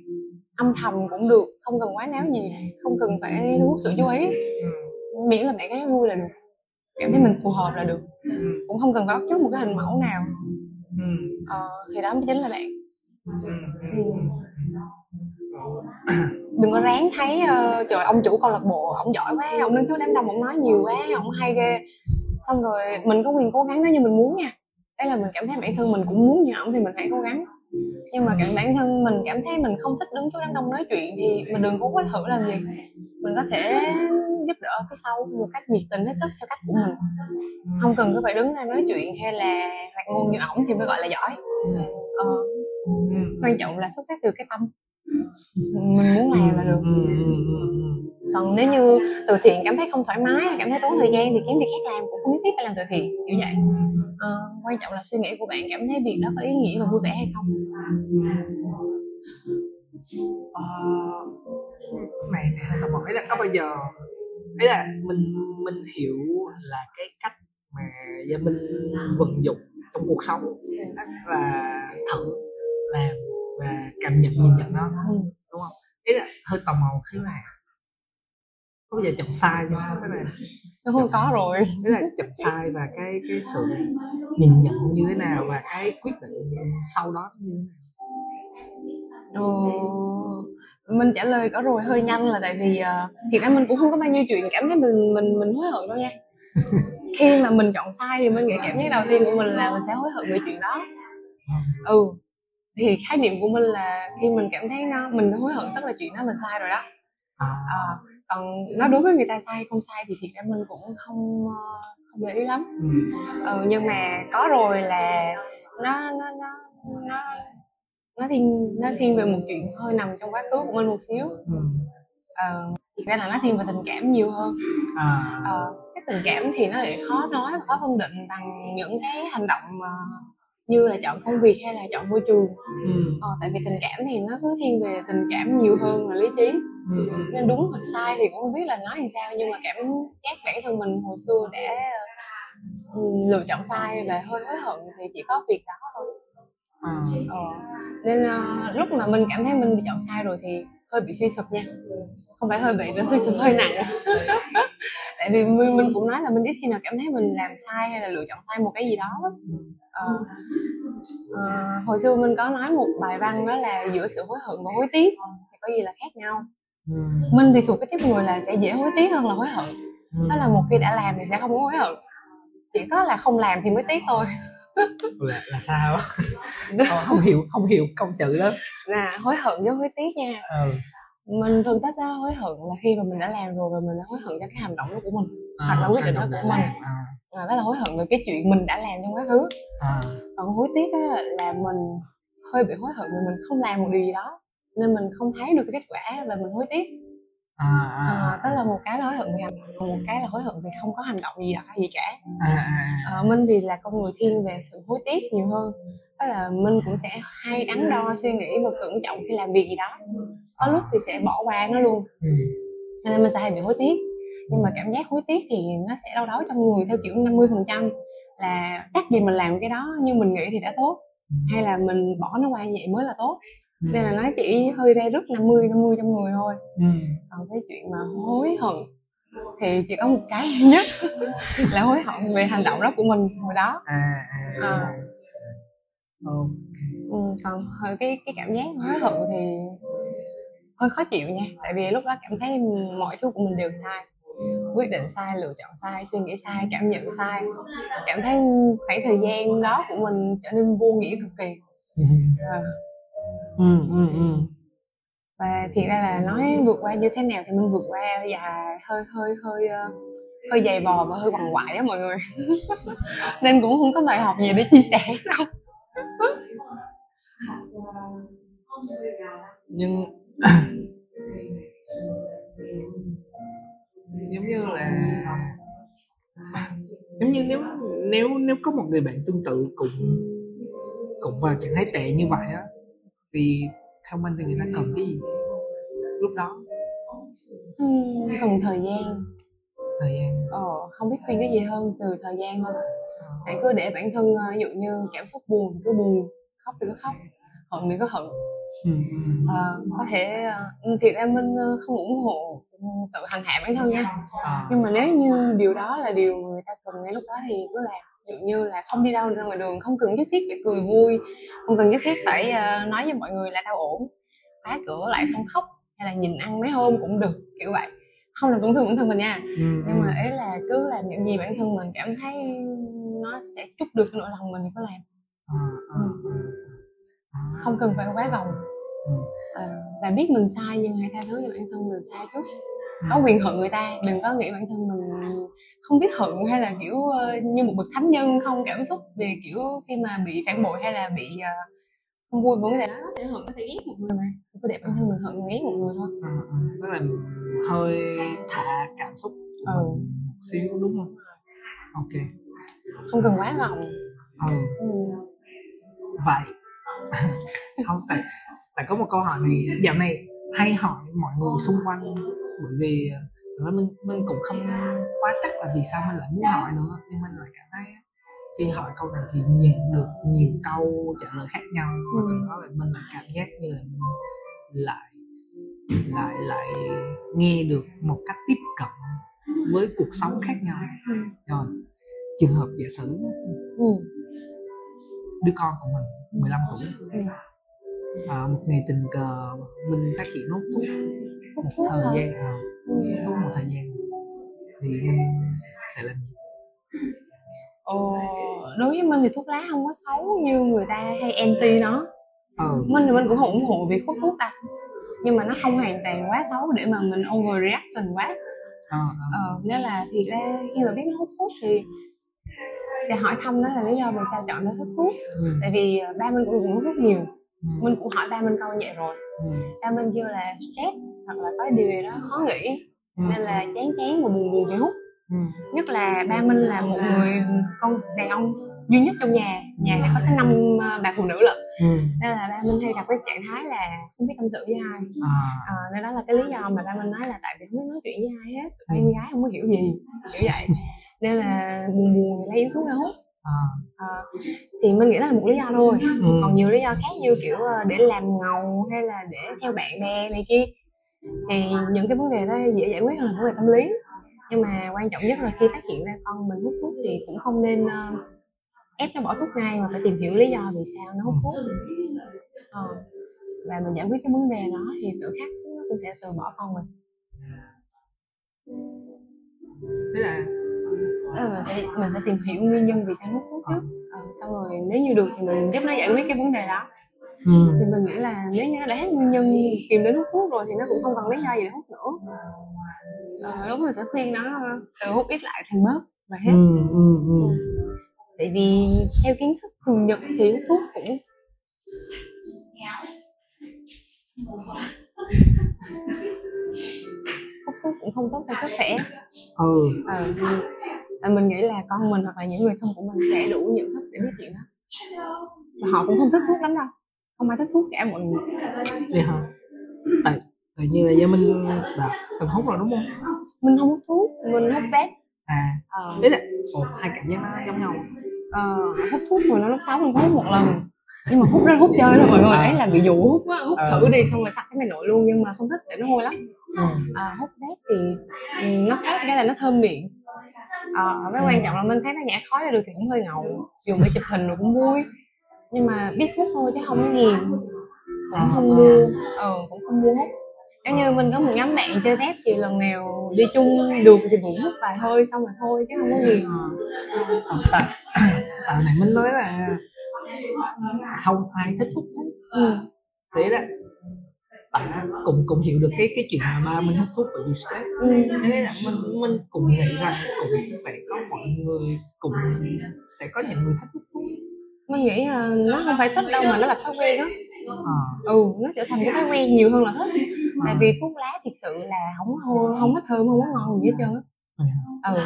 Âm thầm cũng được không cần quá náo nhiệt không cần phải thu hút sự chú ý. Miễn là bạn thấy vui là được cảm thấy mình phù hợp là được. Cũng không cần phải bắt chước một cái hình mẫu nào. Ừ. ờ, thì đó mới chính là bạn. Ừ. Ừ. đừng có ráng thấy uh, trời ông chủ câu lạc bộ ông giỏi quá ông đứng trước đám đông ông nói nhiều quá ông hay ghê. Xong rồi mình có quyền cố gắng nếu như mình muốn nha đấy là mình cảm thấy bản thân mình cũng muốn như ổng thì mình hãy cố gắng. Nhưng mà cảm bản thân mình cảm thấy mình không thích đứng trước đám đông nói chuyện thì mình đừng cố quá thử làm gì. Mình có thể giúp đỡ phía sau một cách nhiệt tình hết sức theo cách của mình. Không cần cứ phải đứng ra nói chuyện hay là hoạt ngôn như ổng thì mới gọi là giỏi. Ờ, Ừ. quan trọng là xuất phát từ cái tâm mình muốn làm là được. Ừ, ừ, ừ, còn nếu như từ thiện cảm thấy không thoải mái cảm thấy tốn thời gian thì kiếm việc khác làm cũng không nhất thiết phải làm từ thiện kiểu vậy. Ờ, quan trọng là suy nghĩ của bạn cảm thấy việc đó có ý nghĩa và vui vẻ hay không? Ờ, này tò mò. Ấy là có bao giờ ấy là mình mình hiểu là cái cách mà gia minh vận dụng trong cuộc sống là thử làm và cảm nhận nhìn nhận nó ừ. đúng không? Ý là hơi tò mò một xíu là có bao giờ chọn sai chưa? Tức là nó không có rồi. Tức là chọn sai và cái cái sự nhìn nhận như thế nào và cái quyết định sau đó như thế nào? Ờ, mình trả lời có rồi hơi nhanh là tại vì uh, thiệt ra mình cũng không có bao nhiêu chuyện cảm thấy mình mình mình hối hận đâu nha. Khi mà mình chọn sai thì mình nghĩ cảm giác đầu tiên của mình là mình sẽ hối hận về chuyện đó. Ừ thì khái niệm của mình là khi mình cảm thấy nó mình hối hận tức là chuyện đó mình sai rồi đó. À, Ờ, còn nó đối với người ta sai không sai thì thiệt ra mình cũng không ờ, không để ý lắm. Ừ, ừ, nhưng mà có rồi là nó nó nó nó nó thiên nó thiên về một chuyện hơi nằm trong quá khứ của mình một xíu. Ừ. ờ, thực ra là nó thiên về tình cảm nhiều hơn. À, ờ, cái tình cảm thì nó lại khó nói và khó phân định bằng những cái hành động mà như là chọn công việc hay là chọn môi trường. Ừ, ờ, tại vì tình cảm thì nó cứ thiên về tình cảm nhiều hơn là lý trí. Ừ, nên đúng hoặc sai thì cũng không biết là nói làm sao nhưng mà cảm giác bản thân mình hồi xưa đã ừ, lựa chọn sai và hơi hối hận thì chỉ có việc đó thôi. À, ờ. nên ờ, lúc mà mình cảm thấy mình bị chọn sai rồi thì hơi bị suy sụp nha. Không phải hơi bị nữa suy sụp hơi nặng tại vì mình, mình cũng nói là mình ít khi nào cảm thấy mình làm sai hay là lựa chọn sai một cái gì đó. Ờ. Ờ, hồi xưa mình có nói một bài văn đó là giữa sự hối hận và hối tiếc thì có gì là khác nhau. Ừ, mình thì thuộc cái tiếp người là sẽ dễ hối tiếc hơn là hối hận. Ừ. đó là một khi đã làm thì sẽ không có hối hận. Chỉ có là không làm thì mới tiếc thôi. Là là sao không, không hiểu không hiểu câu chữ đó. Là hối hận với hối tiếc nha. Ừ. mình thường thích đó hối hận là khi mà mình đã làm rồi và mình đã hối hận cho cái hành động đó của mình à, Hoặc là quyết định đó của mình. à, à, đó là hối hận về cái chuyện mình đã làm trong quá khứ. À, còn hối tiếc á, là mình hơi bị hối hận vì mình không làm một điều gì đó nên mình không thấy được cái kết quả và mình hối tiếc à, à, à, đó là một cái là hối hận vì hành động một cái là hối hận vì không có hành động gì đã gì cả. À, à, à, minh thì là con người thiên về sự hối tiếc nhiều hơn. Đó là minh cũng sẽ hay đắn đo suy nghĩ và cẩn trọng khi làm việc gì đó. Có lúc thì sẽ bỏ qua nó luôn. Ừ, nên mình sẽ hay bị hối tiếc. Nhưng mà cảm giác hối tiếc thì nó sẽ đâu đó trong người theo kiểu 50 phần trăm là chắc gì mình làm cái đó như mình nghĩ thì đã tốt. Hay là mình bỏ nó qua vậy mới là tốt ừ, nên là nó chỉ hơi ra rứt 50 50 trong người thôi. Ừ, còn cái chuyện mà hối hận thì chỉ có một cái nhất là hối hận về hành động đó của mình hồi đó. À, à, à, ok. Ừ, còn hơi cái cái cảm giác hối hận thì hơi khó chịu nha. Tại vì lúc đó cảm thấy mọi thứ của mình đều sai. Quyết định sai lựa chọn sai suy nghĩ sai cảm nhận sai. Cảm thấy khoảng thời gian đó của mình trở nên vô nghĩa cực kỳ. Ừ, à, ừ ừ ừ. và thiệt ra là nói vượt qua như thế nào thì mình vượt qua và hơi hơi hơi ờ, hơi dày vò và hơi quằn quại á mọi người. Nên cũng không có bài học gì để chia sẻ đâu. Nhưng giống như là giống như nếu nếu nếu có một người bạn tương tự cũng cũng vào trạng thái tệ như vậy á thì theo mình thì người ta cần cái gì. Lúc đó. Ừm, cần thời gian. Thời gian. Ờ, không biết khuyên cái gì hơn từ thời gian thôi hãy cứ để bản thân ờ, ví dụ như cảm xúc buồn thì cứ buồn khóc thì cứ khóc hận thì cứ hận. Ừ, ừ. Ờ, có thể thiệt ra minh ờ, không ủng hộ ừ, tự hành hạ bản thân nha. À, nhưng mà nếu như điều đó là điều người ta cần ngay lúc đó thì cứ làm dụ như là không đi đâu ra ngoài đường không cần nhất thiết phải cười vui không cần nhất thiết phải ờ, nói với mọi người là tao ổn khóa cửa lại xong khóc hay là nhìn ăn mấy hôm cũng được kiểu vậy không làm tổn thương bản thân mình nha ừ, nhưng mà ừ. ý là cứ làm những gì bản thân mình cảm thấy nó sẽ chút được cái nỗi lòng mình thì cứ làm. À. không cần phải quá gồng Ừ. à, và biết mình sai nhưng hãy tha thứ cho bản thân mình sai trước Ừ. có quyền hận người ta đừng có nghĩ bản thân mình không biết hận hay là kiểu ờ, như một bậc thánh nhân không cảm xúc về kiểu khi mà bị phản bội hay là bị ờ, không vui với người ta đó. Có thể hận có thể ghét một người mà cứ để bản thân mình hận ghét một người thôi. À, à. tức là hơi thả cảm xúc Ừ. một xíu đúng không? Ok. Không cần quá gồng ừ. Ừ. vậy. Không tại tại có một câu hỏi này dạo này hay hỏi mọi người xung quanh bởi vì ờ, mình mình cũng không quá chắc là vì sao mình lại muốn hỏi nữa nhưng mình lại cảm thấy khi hỏi câu này thì nhận được nhiều câu trả lời khác nhau và Ừ. từ đó là mình lại cảm giác như là mình lại lại lại nghe được một cách tiếp cận với cuộc sống khác nhau Ừ. rồi trường hợp giả sử Ừ. đứa con của mình 15 tuổi Ừ. à, một ngày tình cờ mình phát hiện hút thuốc một thời hả? gian à, Ừ. thuốc một thời gian thì mình sẽ làm gì? Ờ, đối với mình thì thuốc lá không có xấu như người ta hay anti nó. Ờ mình thì mình cũng không ủng hộ việc hút thuốc đâu. Nhưng mà nó không hoàn toàn quá xấu để mà mình overreaction quá. Ờ ờ, nên là thiệt ra khi mà biết nó hút thuốc thì sẽ hỏi thăm nó là lý do vì sao chọn nó hút thuốc. Ừ, tại vì ờ, ba mình cũng hút thuốc nhiều. Ừ, mình cũng hỏi ba mình câu như vậy rồi. Ừ, ba mình kêu là stress hoặc là có điều gì đó khó nghĩ. Ừ, nên là chán chán và buồn buồn hút. Ừ, nhất là ba minh là một người con đàn ông duy nhất trong nhà. Nhà thì có tới năm ờ, bà phụ nữ lận. Ừ, nên là ba minh hay gặp cái trạng thái là không biết tâm sự với ai. À, Ờ, nên đó là cái lý do mà ba minh nói là tại vì không biết nói chuyện với ai hết. Tụi em gái không có hiểu gì kiểu vậy. Nên là buồn buồn thì lấy yếu thuốc ra hút. À, Ờ, thì mình nghĩ đó là một lý do thôi. Ừ, còn nhiều lý do khác như kiểu để làm ngầu hay là để theo bạn bè này kia thì những cái vấn đề đó dễ giải quyết hơn vấn đề tâm lý. Nhưng mà quan trọng nhất là khi phát hiện ra con mình hút thuốc thì cũng không nên ờ, ép nó bỏ thuốc ngay mà phải tìm hiểu lý do vì sao nó hút thuốc. Ờ, và mình giải quyết cái vấn đề đó thì tự khắc nó cũng sẽ từ bỏ con mình. Thế là là mình sẽ mình sẽ tìm hiểu nguyên nhân vì sao nó hút thuốc trước. Ờ, xong rồi nếu như được thì mình giúp nó giải quyết cái vấn đề đó ừ, thì mình nghĩ là nếu như nó đã hết nguyên nhân tìm đến hút thuốc rồi thì nó cũng không còn lý do gì để hút nữa. Ờ, lúc mình sẽ khuyên nó từ hút ít lại thành bớt và hết. Ừ, ừ, ừ. tại vì theo kiến thức thường nhật thì hút thuốc cũng hút thuốc cũng không tốt cho sức khỏe. Ừ. Ờ, và mình nghĩ là con mình hoặc là những người thân của mình sẽ đủ nhận thức để biết chuyện đó. Và họ cũng không thích thuốc lắm đâu không ai thích thuốc cả mọi người. Vậy hả? Tại tại như là do mình đã từng hút rồi đúng không? Mình không hút thuốc mình hút vape à. Ờ, đấy là ồ, hai cảm giác nó giống nhau. Ờ, hút thuốc rồi nó lúc sáu mình có hút một lần. Nhưng mà hút là hút chơi thôi mọi người. Ấy là bị dụ hút á hút Ờ. thử đi xong rồi sặc cái mày nội luôn nhưng mà không thích tại nó hôi lắm. À, hút vape thì ừ, nó khác cái là nó thơm miệng. Ờ với quan trọng là mình thấy nó nhả khói ra được thì cũng hơi ngầu. Dùng để chụp hình rồi cũng vui nhưng mà biết hút thôi chứ không có nghiền cũng không mua. Ờ cũng không mua hút giống như mình có một nhóm bạn chơi vape thì lần nào đi chung được thì cũng hút vài hơi xong rồi thôi chứ không có nghiền Ờ, tại tại này mình nói là không ai thích hút thuốc ừ. thế đấy bạn cũng cũng hiểu được cái cái chuyện mà ba mình hút thuốc bởi vì stress. Ừ. thế là mình mình cũng nghĩ rằng cũng sẽ có mọi người cũng sẽ có những người thích hút thuốc mình nghĩ là nó không phải thích đâu mà nó là thói quen á. À, ừ nó trở thành cái thói quen nhiều hơn là thích. Tại vì thuốc lá thật sự là không có không có thơm không có ngon gì hết trơn á. Ừ.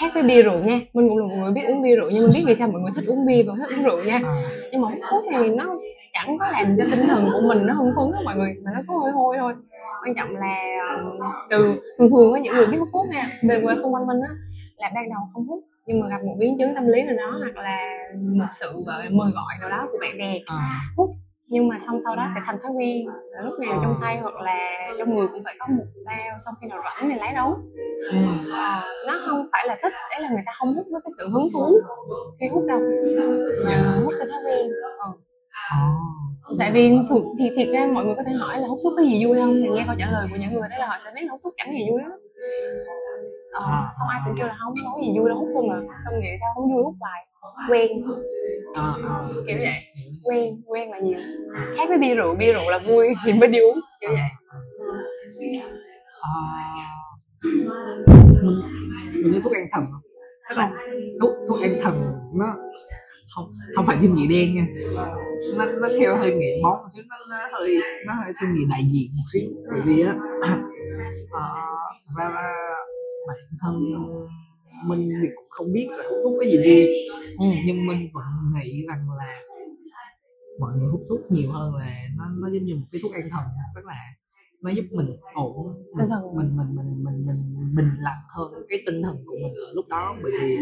Khác với bia rượu nha. Mình cũng là một người biết uống bia rượu nhưng mình biết vì sao mọi người thích uống bia và thích uống rượu nha. À, nhưng mà hút thuốc này nó chẳng có làm cho tinh thần của mình nó hưng phấn á mọi người mà nó có hôi hôi thôi. Quan trọng là um, từ thường thường có những người biết hút thuốc nha bên qua xung quanh mình á là ban đầu không hút nhưng mà gặp một biến chứng tâm lý nào đó hoặc là một sự gọi mời gọi nào đó của bạn bè. À, nhưng mà xong sau đó sẽ thành thói quen lúc nào trong tay hoặc là trong người cũng phải có một bao xong khi nào rảnh thì lấy đấu ừ, Ờ, nó không phải là thích đấy là người ta không hút với cái sự hứng thú khi hút đâu. Mà hút theo thói quen. Ờ. à, tại vì thường thì thiệt ra mọi người có thể hỏi là hút thuốc có gì vui không? Thì nghe câu trả lời của những người đó là họ sẽ biết hút thuốc chẳng gì vui hết ờ, xong ai cũng kêu là không có gì vui đâu hút thôi mà. Xong nghĩ sao không vui hút hoài. Quen. À, à. kiểu vậy. Quen quen là nhiều. Khác với bia rượu bia rượu là vui thì mới đi uống kiểu vậy. À, mình mình như thuốc an thần không? tức là thuốc thuốc an thần nó không không phải thêm nghĩa đen nha. Nó nó theo hơi nghĩa bóng một xíu nó, nó hơi nó hơi theo nghĩa đại diện một xíu. Bởi vì á à, ra ra bản thân mình. Thì cũng không biết là hút thuốc cái gì vui ừ. nhưng mình vẫn nghĩ rằng là mọi người hút thuốc nhiều hơn là nó nó giống như một cái thuốc an thần. Tức là nó giúp mình ổn mình mình mình mình mình mình mình lặng hơn cái tinh thần của mình ở lúc đó. Bởi vì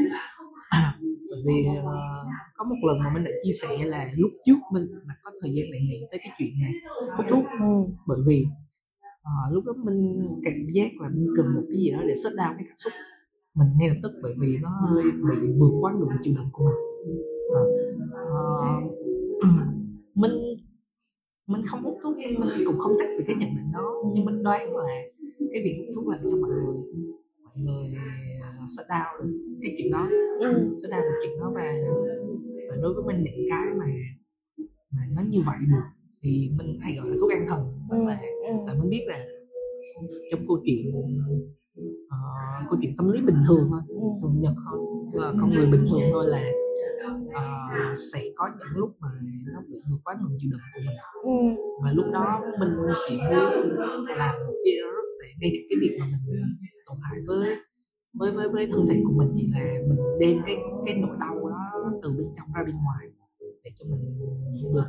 bởi vì ờ, có một lần mà mình đã chia sẻ là lúc trước mình đã có thời gian để nghĩ tới cái chuyện này hút thuốc. Ừ. bởi vì ờ, lúc đó mình cảm giác là mình cần một cái gì đó để shut down cái cảm xúc mình ngay lập tức bởi vì nó hơi bị vượt quá ngưỡng chịu đựng của mình Ờ, ờ, mình mình không hút thuốc nhưng mình cũng không chắc về cái nhận định đó nhưng mình đoán là cái việc hút thuốc làm cho mọi người mọi người down được cái chuyện đó Ừ. shut down được chuyện đó và và đối với mình những cái mà mà nó như vậy được thì mình hay gọi là thuốc an thần tức Ừ. là Ừ. tại mình biết là trong câu chuyện ờ, câu chuyện tâm lý bình thường thôi Ừ. thường nhật thôi là con người bình thường thôi là ờ, sẽ có những lúc mà nó bị vượt quá ngưỡng chịu đựng của mình Ừ. và lúc đó mình chỉ muốn làm một cái đó rất tệ ngay cả cái việc mà mình tổn hại với với với với thân thể của mình chỉ là mình đem cái cái nỗi đau đó từ bên trong ra bên ngoài để cho mình được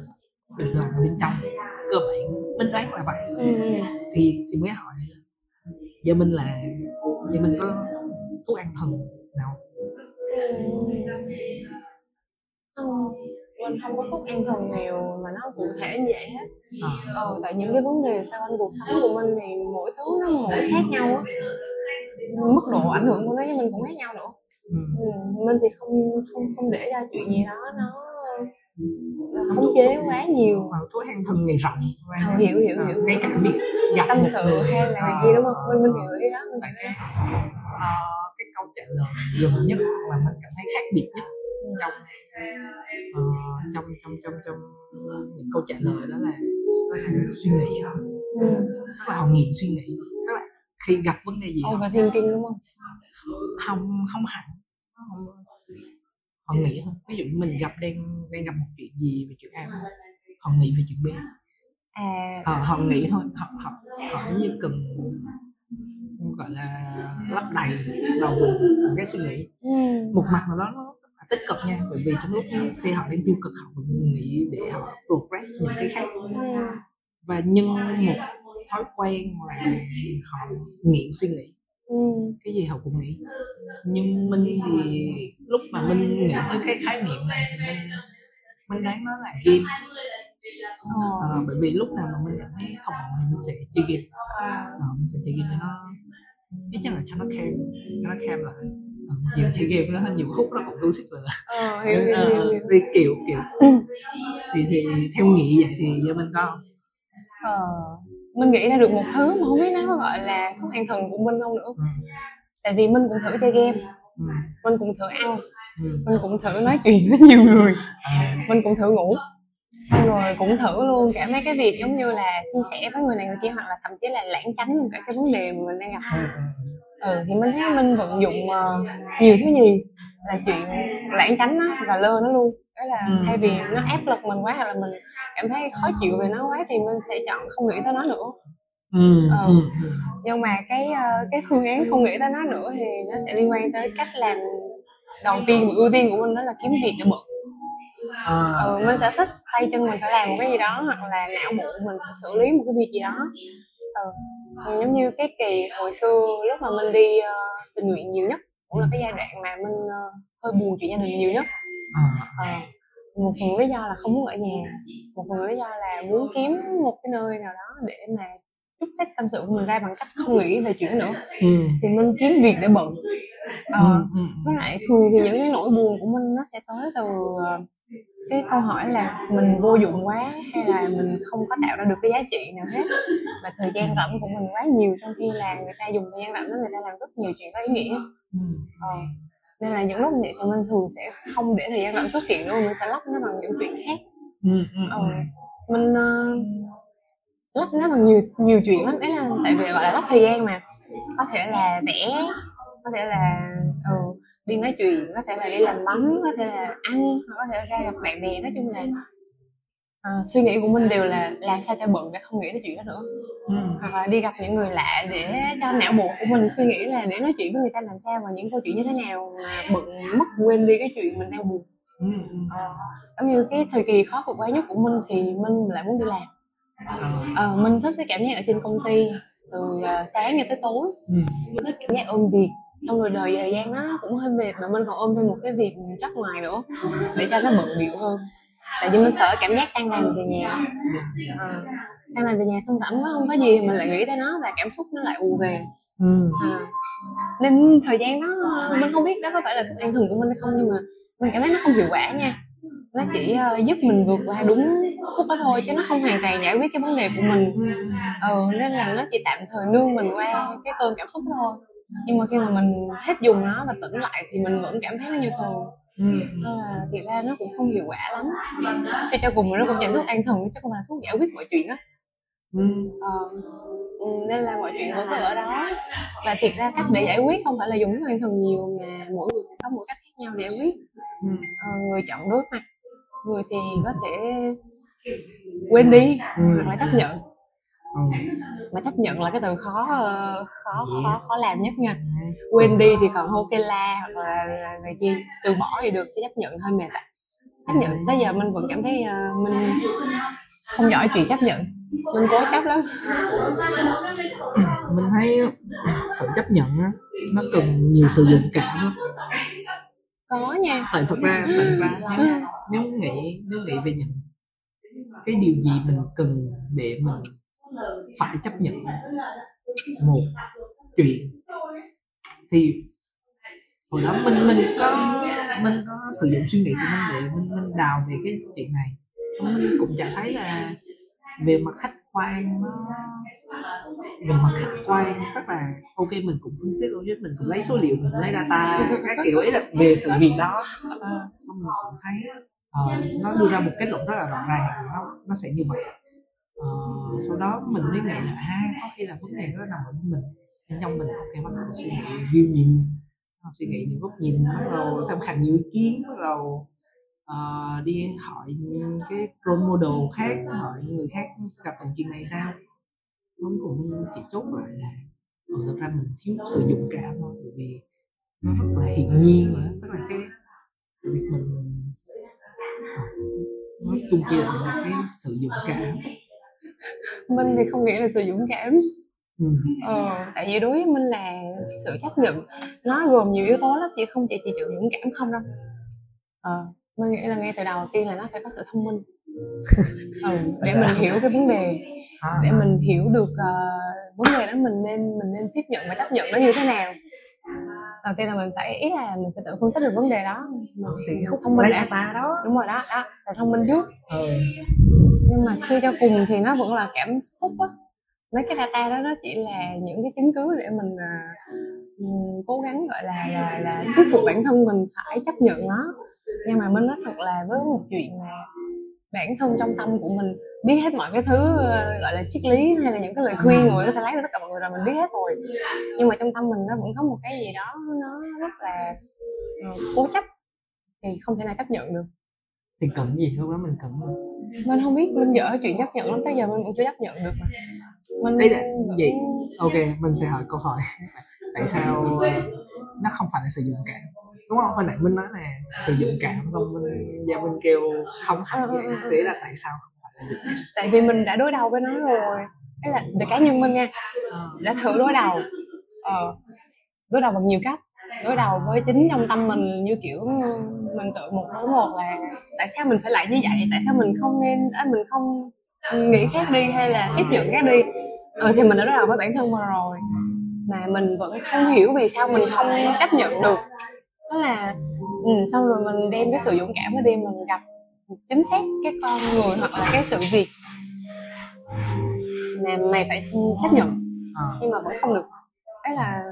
được làm ở bên trong cơ bản mình đoán là vậy. Ừ. thì thì mới hỏi giờ mình là giờ mình có thuốc an thần nào? Không mình không có thuốc an thần nào mà nó cụ thể như vậy hết. À, ờ, tại những cái vấn đề xoay quanh cuộc sống của mình thì mỗi thứ nó mỗi khác nhau á. Mức độ ảnh hưởng của nó với mình cũng khác nhau nữa. Ừ. ừ, mình thì không không không để ra chuyện gì đó nó khống chế quá nhiều. Và thuốc an thần ngày rộng và Ờ, hiểu, hiểu, à, hiểu. ngay cả việc gặp tâm sự hay là à, gì đúng không? Mình mình hiểu ý đó mình hiểu cái ờ, cái câu trả lời gần nhất mà mình cảm thấy khác biệt nhất trong ờ, trong trong trong trong những câu trả lời đó là đó là suy nghĩ ừ. tức là họ nghiện suy nghĩ. Tức là khi gặp vấn đề gì họ overthinking đúng không? Không không hẳn. Không, họ nghĩ thôi. Ví dụ mình gặp đang đang gặp một chuyện gì về chuyện A họ nghĩ về chuyện B. À. Họ, họ nghĩ thôi. Họ họ họ như cần gọi là lấp đầy đầu mình cái suy nghĩ. Ừ. một mặt nào đó nó tích cực nha bởi vì trong lúc khi họ đang tiêu cực họ vẫn nghĩ để họ progress những cái khác. Ừ. và nhưng một thói quen là họ nghiện suy nghĩ Ừ. cái gì họ cũng nghĩ nhưng mình thì lúc mà mình nghĩ tới cái khái niệm này thì mình mình đoán nó là game. Ờ, bởi vì lúc nào mà mình cảm thấy không ổn thì mình sẽ chơi game À. Ờ, mình sẽ chơi game để nó ít nhất là cho nó cam cho nó cam lại Ờ, nhiều chơi game nó nhiều khúc nó cũng tu xích rồi Ờ, hiểu, hiểu, hiểu, hiểu. vì kiểu kiểu thì thì theo nghĩ vậy thì giờ mình có không? Ờ, mình nghĩ ra được một thứ mà không biết nó có gọi là thuốc an thần của mình không nữa. Ừ. tại vì mình cũng thử chơi game. Ừ. mình cũng thử ăn. Ừ. mình cũng thử nói chuyện với nhiều người. À, mình cũng thử ngủ. Xong rồi cũng thử luôn cả mấy cái việc giống như là chia sẻ với người này người kia hoặc là thậm chí là lãng tránh luôn cả cái vấn đề mà mình đang gặp. Ừ thì mình thấy mình vận dụng uh, nhiều thứ gì là chuyện lãng tránh nó và lơ nó luôn đó là Ừ. thay vì nó áp lực mình quá hoặc là mình cảm thấy khó chịu về nó quá thì mình sẽ chọn không nghĩ tới nó nữa Ừ, Ờ. ừ, ừ. nhưng mà cái ờ, cái phương án không nghĩ tới nó nữa thì nó sẽ liên quan tới cách làm đầu tiên và ưu tiên của mình đó là kiếm việc để bận À, ừ, mình sẽ thích tay chân mình phải làm một cái gì đó hoặc là não bộ mình phải xử lý một cái việc gì đó ừ. Ừ, giống như cái kỳ hồi xưa lúc mà mình đi ờ, tình nguyện nhiều nhất cũng là cái giai đoạn mà mình ờ, hơi buồn chuyện gia đình nhiều nhất à, Ờ, một phần lý do là không muốn ở nhà một phần lý do là muốn kiếm một cái nơi nào đó để mà chút hết tâm sự của mình ra bằng cách không nghĩ về chuyện nữa. Ừ, thì mình kiếm việc để bận. Ờ, ừ, ừ, với lại thường thì những cái nỗi buồn của mình nó sẽ tới từ ờ, cái câu hỏi là mình vô dụng quá hay là mình không có tạo ra được cái giá trị nào hết. Và thời gian rảnh của mình quá nhiều trong khi là người ta dùng thời gian rảnh đó người ta làm rất nhiều chuyện có ý nghĩa. Ừ. ờ. Nên là những lúc vậy thì mình thường sẽ không để thời gian rảnh xuất hiện nữa mình sẽ lắp nó bằng những chuyện khác. Ừ, ừ, ờ. mình ờ, lắp nó bằng nhiều nhiều chuyện lắm. Ấy là tại vì gọi là lắp thời gian mà. Có thể là vẽ có thể là ừ, đi nói chuyện có thể là đi làm bánh có thể là ăn có thể là ra gặp bạn bè. Nói chung là ờ, suy nghĩ của mình đều là làm sao cho bận để không nghĩ tới chuyện đó nữa. Ừ. hoặc là đi gặp những người lạ để cho não bộ của mình suy nghĩ là để nói chuyện với người ta làm sao và những câu chuyện như thế nào mà bận mất quên đi cái chuyện mình đang buồn. Ừ, ờ, giống như cái thời kỳ khó vượt qua nhất của mình thì mình lại muốn đi làm. Ờ, mình thích cái cảm giác ở trên công ty từ sáng cho tới tối. Ừ. mình thích cảm giác ôm việc xong rồi đời thời gian nó cũng hơi mệt mà mình còn ôm thêm một cái việc trắc ngoài nữa để cho nó bận bịu hơn tại vì mình sợ cảm giác tan làm về nhà. À, tan làm về nhà xong rảnh quá không có gì mình lại nghĩ tới nó và cảm xúc nó lại ù về. Ừ. à. nên thời gian đó mình không biết đó có phải là thức ăn thường của mình hay không nhưng mà mình cảm thấy nó không hiệu quả nha. Nó chỉ ờ, giúp mình vượt qua đúng khúc đó thôi chứ nó không hoàn toàn giải quyết cái vấn đề của mình. Ừ. Nên là nó chỉ tạm thời nương mình qua cái cơn cảm xúc thôi nhưng mà khi mà mình hết dùng nó và tỉnh lại thì mình vẫn cảm thấy nó như thường Ừ. nên là thiệt ra nó cũng không hiệu quả lắm suy cho cùng nó cũng chẳng thuốc an thần chứ không phải là thuốc giải quyết mọi chuyện á Ừ. ờ, ừ, nên là mọi chuyện vẫn cứ ở đó và thiệt ra cách để giải quyết không phải là dùng thuốc an thần nhiều mà mỗi người sẽ có một cách khác nhau để giải quyết Ừ. ờ, người chọn đối mặt người thì có thể quên đi Ừ. hoặc là chấp nhận Ừ. mà chấp nhận là cái từ khó ờ, khó khó Yes. khó làm nhất nha. Quên đi thì còn ok la hoặc là, là người chi từ bỏ thì được chứ chấp nhận hơi mệt ạ. Chấp nhận tới giờ mình vẫn cảm thấy ờ, mình không giỏi chuyện chấp nhận. Mình cố chấp lắm. Mình thấy sự chấp nhận á nó cần nhiều sự dũng cảm. Có nha. Tại thật ra tại thật ra nếu nếu nghĩ nếu nghĩ về những cái điều gì mình cần để mình phải chấp nhận một chuyện. Thì hồi đó mình mình có mình có sử dụng suy nghĩ của mình để mình mình đào về cái chuyện này. Mình cũng chẳng thấy là về mặt khách quan nó về mặt khách quan tức là ok mình cũng phân tích logic mình cũng lấy số liệu mình lấy data các kiểu ấy là về sự việc đó. Xong mình cũng thấy ờ, nó đưa ra một kết luận rất là rõ ràng nó nó sẽ như vậy Ờ, sau đó mình mới nghĩ là à có khi là vấn đề nó nằm ở mình bên trong mình. Ok bắt đầu suy nghĩ view nhìn suy nghĩ nhiều góc nhìn bắt đầu tham khảo nhiều ý kiến bắt đầu uh, đi hỏi cái role model khác hỏi người khác gặp bằng chuyện này sao. Cuối cùng mình chỉ chốt lại là ừ, thật ra mình thiếu sự dũng cảm thôi bởi vì nó rất là hiển nhiên rồi tức là cái việc mình ờ, nói chung kia là cái sự dũng cảm mình thì không nghĩ là sự dũng cảm. Ừ. ờ, tại vì đối với mình là sự chấp nhận nó gồm nhiều yếu tố lắm chỉ không chỉ chỉ chịu dũng cảm không đâu. Ờ, mình nghĩ là ngay từ đầu tiên là nó phải có sự thông minh. Ừ, để mình hiểu cái vấn đề. À, để mình hiểu được ờ, vấn đề đó mình nên mình nên tiếp nhận và chấp nhận nó như thế nào. Đầu tiên là mình phải ý là mình phải tự phân tích được vấn đề đó. Mình thì phải khúc thông minh đã. data đó. Đúng rồi đó đó là thông minh trước. Ừ nhưng mà suy cho cùng thì nó vẫn là cảm xúc á. Mấy cái data đó nó chỉ là những cái chứng cứ để mình à, cố gắng gọi là là là thuyết phục bản thân mình phải chấp nhận nó. Nhưng mà mình nói thật là với một chuyện mà bản thân trong tâm của mình biết hết mọi cái thứ ờ, gọi là triết lý hay là những cái lời khuyên mà mình có thể lấy được tất cả mọi người rồi mình biết hết rồi. Nhưng mà trong tâm mình nó vẫn có một cái gì đó nó rất là ờ, cố chấp thì không thể nào chấp nhận được thì cần gì lúc đó mình cần gì? mình không biết mình dở chuyện chấp nhận lắm tới giờ mình vẫn chưa chấp nhận được mà. Mình Đấy là gì? ok mình sẽ hỏi câu hỏi. Tại sao nó không phải là sự dũng cảm đúng không? Hồi nãy mình nói là sự dũng cảm xong mình gia minh kêu không hẳn Ừ, ừ, vậy ừ, ừ. thế là tại sao không phải là dũng cảm tại vì mình đã đối đầu với nó rồi. Đấy là về cá nhân mình nha đã thử đối đầu. Ờ, đối đầu bằng nhiều cách. Đối đầu với chính trong tâm mình như kiểu mình tự một đối một là tại sao mình phải lại như vậy? Tại sao mình không nên à, mình không nghĩ khác đi hay là tiếp nhận khác đi? Ờ, thì mình đã đối đầu với bản thân mình rồi mà mình vẫn không hiểu vì sao mình không chấp nhận được. Đó là ừ, xong rồi mình đem cái sự dũng cảm đó đi mình gặp chính xác cái con người hoặc là cái sự việc mà mày phải chấp nhận ờ, nhưng mà vẫn không được. Ấy là